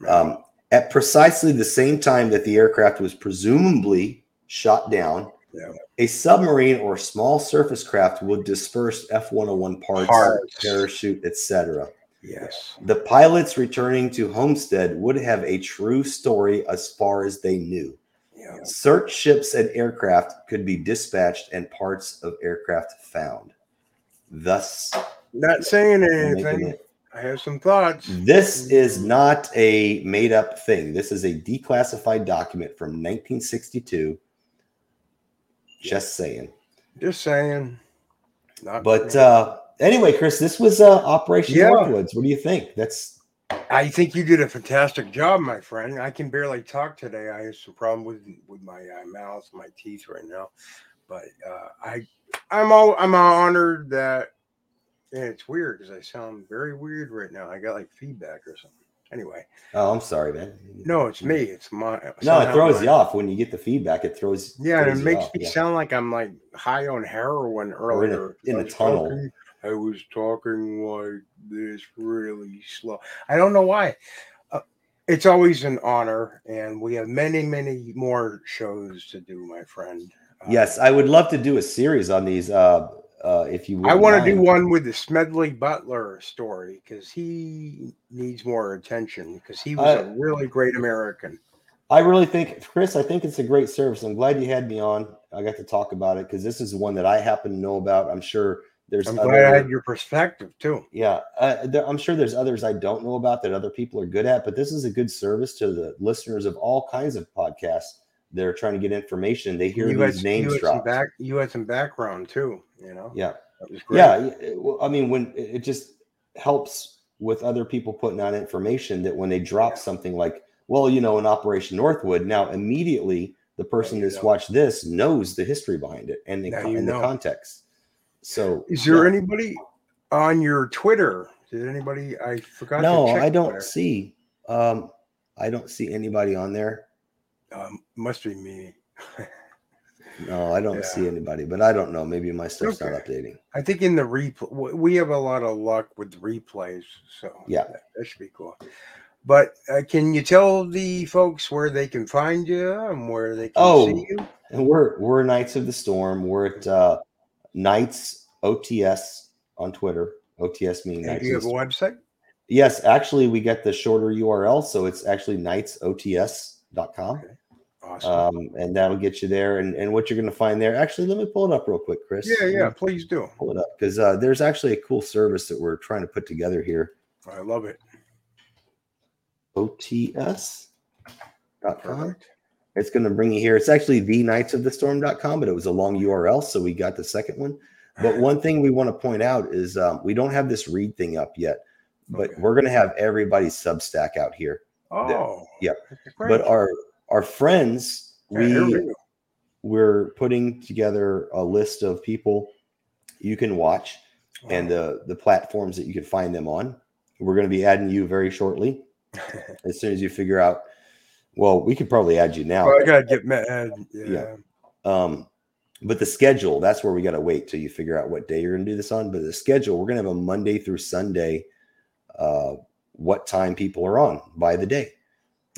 Um, at precisely the same time that the aircraft was presumably shot down, Yeah. a submarine or small surface craft would disperse F 101 parts, Parts. parachute, etc. yes. The pilots returning to Homestead would have a true story as far as they knew. Yeah. Search ships and aircraft could be dispatched and parts of aircraft found. Thus, Not saying anything. it- I have some thoughts. this is not a made up thing. This is a declassified document from 1962. Just saying. Just saying. Not But uh, anyway, Chris, this was uh, Operation Yeah. Northwoods. What do you think? That's I think you did a fantastic job, my friend. I can barely talk today. I have some problem with with my uh, mouth, my teeth right now. But uh, I, I'm all I'm honored that. And it's weird because I sound very weird right now. I got like feedback or something. Anyway, oh, I'm sorry, man. no, it's me. It's my. No, it throws my- you off when you get the feedback. It throws Yeah, and it makes off, me yeah. sound like I'm like high on heroin Or in a- earlier. in a tunnel. talking- I was talking like this really slow. I don't know why. Uh, it's always an honor, and we have many, many more shows to do, my friend. Uh, Yes, I would love to do a series on these. Uh, uh, if you, I want to do one with the Smedley Butler story because he needs more attention because he was I- a really great American. I really think, Chris, I think it's a great service. I'm glad you had me on. I got to talk about it because this is one that I happen to know about. I'm sure there's I'm other, glad I had your perspective too. yeah, uh, there, I'm sure there's others I don't know about that other people are good at, but this is a good service to the listeners of all kinds of podcasts that are trying to get information. They hear You these you, names had some dropped. back, you had some background too. You know, Yeah. that was great. Yeah, yeah, well, I mean, when it just helps with other people putting out information that when they drop something like, well, you know, in Operation Northwood, now immediately the person that's know. watched this knows the history behind it and the, and the context. So, Is there yeah. anybody on your Twitter? Did anybody? I forgot. no, to check I don't Twitter. see. Um, I don't see anybody on there. Um, must be me. No, I don't Yeah. see anybody, but I don't know. Maybe my stuff's not updating. I think in the replay, we have a lot of luck with replays, so Yeah. that, that should be cool. But uh, can you tell the folks where they can find you and where they can Oh, see you? And we're we're Knights of the Storm. We're at uh, Knights OTS on Twitter. OTS Knights. do you have a website? Yes, actually, we get the shorter URL, so it's actually knightsots.com. Awesome. Um, and that'll get you there. And, and what you're going to find there, actually, let me pull it up real quick, Chris. yeah, yeah. Please do. Pull it up because uh, there's actually a cool service that we're trying to put together here. I love it. OTS.com. It's going to bring you here. It's actually the knightsofthestorm.com, but it was a long URL, so we got the second one. But one thing we want to point out is um, we don't have this read thing up yet, but Okay. we're going to have everybody's Substack out here. Oh, yeah. But our our friends, we, we we're putting together a list of people you can watch and the the platforms that you can find them on. We're going to be adding you very shortly as soon as you figure out. Well, we could probably add you now. Well, I gotta get mad. Yeah. Yeah. Um, but the schedule, that's where we got to wait till you figure out what day you're going to do this on. But the schedule, we're going to have a Monday through Sunday, uh, what time people are on by the day.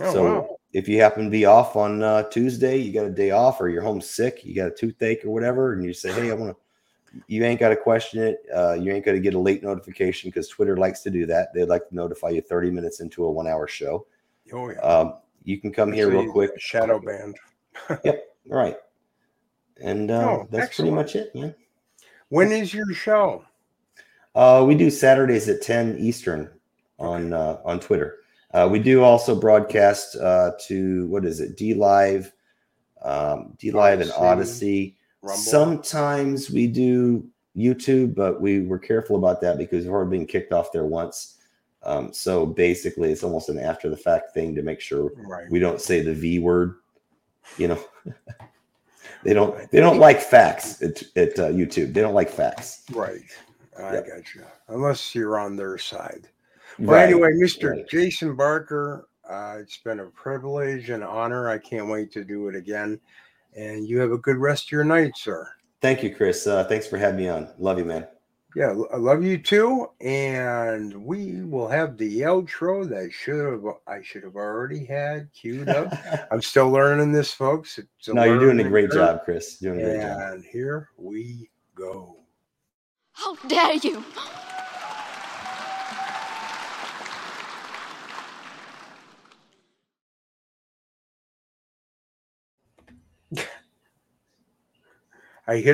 Oh, so wow. If you happen to be off on uh, Tuesday, you got a day off, or you're home sick, you got a toothache or whatever, and you say, Hey, I want to you ain't got to question it. Uh, you ain't got to get a late notification because Twitter likes to do that. They like to notify you 30 minutes into a one hour show. Oh yeah. Um, you can come here real quick. Shadow band. Yep. Right. And uh, Oh, that's excellent. pretty much it, man. When is your show? Uh, we do Saturdays at 10 Eastern on uh, on Twitter. Uh, we do also broadcast uh, to what is it? DLive, um, DLive and Odysee. Rumble. Sometimes we do YouTube, but we were careful about that because we've already been kicked off there once. Um, so basically, it's almost an after the fact thing to make sure Right. we don't say the V word. You know, they don't they don't like facts at, at uh, YouTube. They don't like facts. Right. I Yep. got you. Unless you're on their side. Well, Right, anyway, Mr. right. Jason Barker, uh, it's been a privilege and honor. I can't wait to do it again. And you have a good rest of your night, sir. Thank you, Chris. Uh, thanks for having me on. Love you, man. Yeah, I love you too. And we will have the outro that should have I should have already had queued up. I'm still learning this, folks. It's no, you're doing a great curve. job, Chris. Doing a great job. And here we go. How dare you? I hit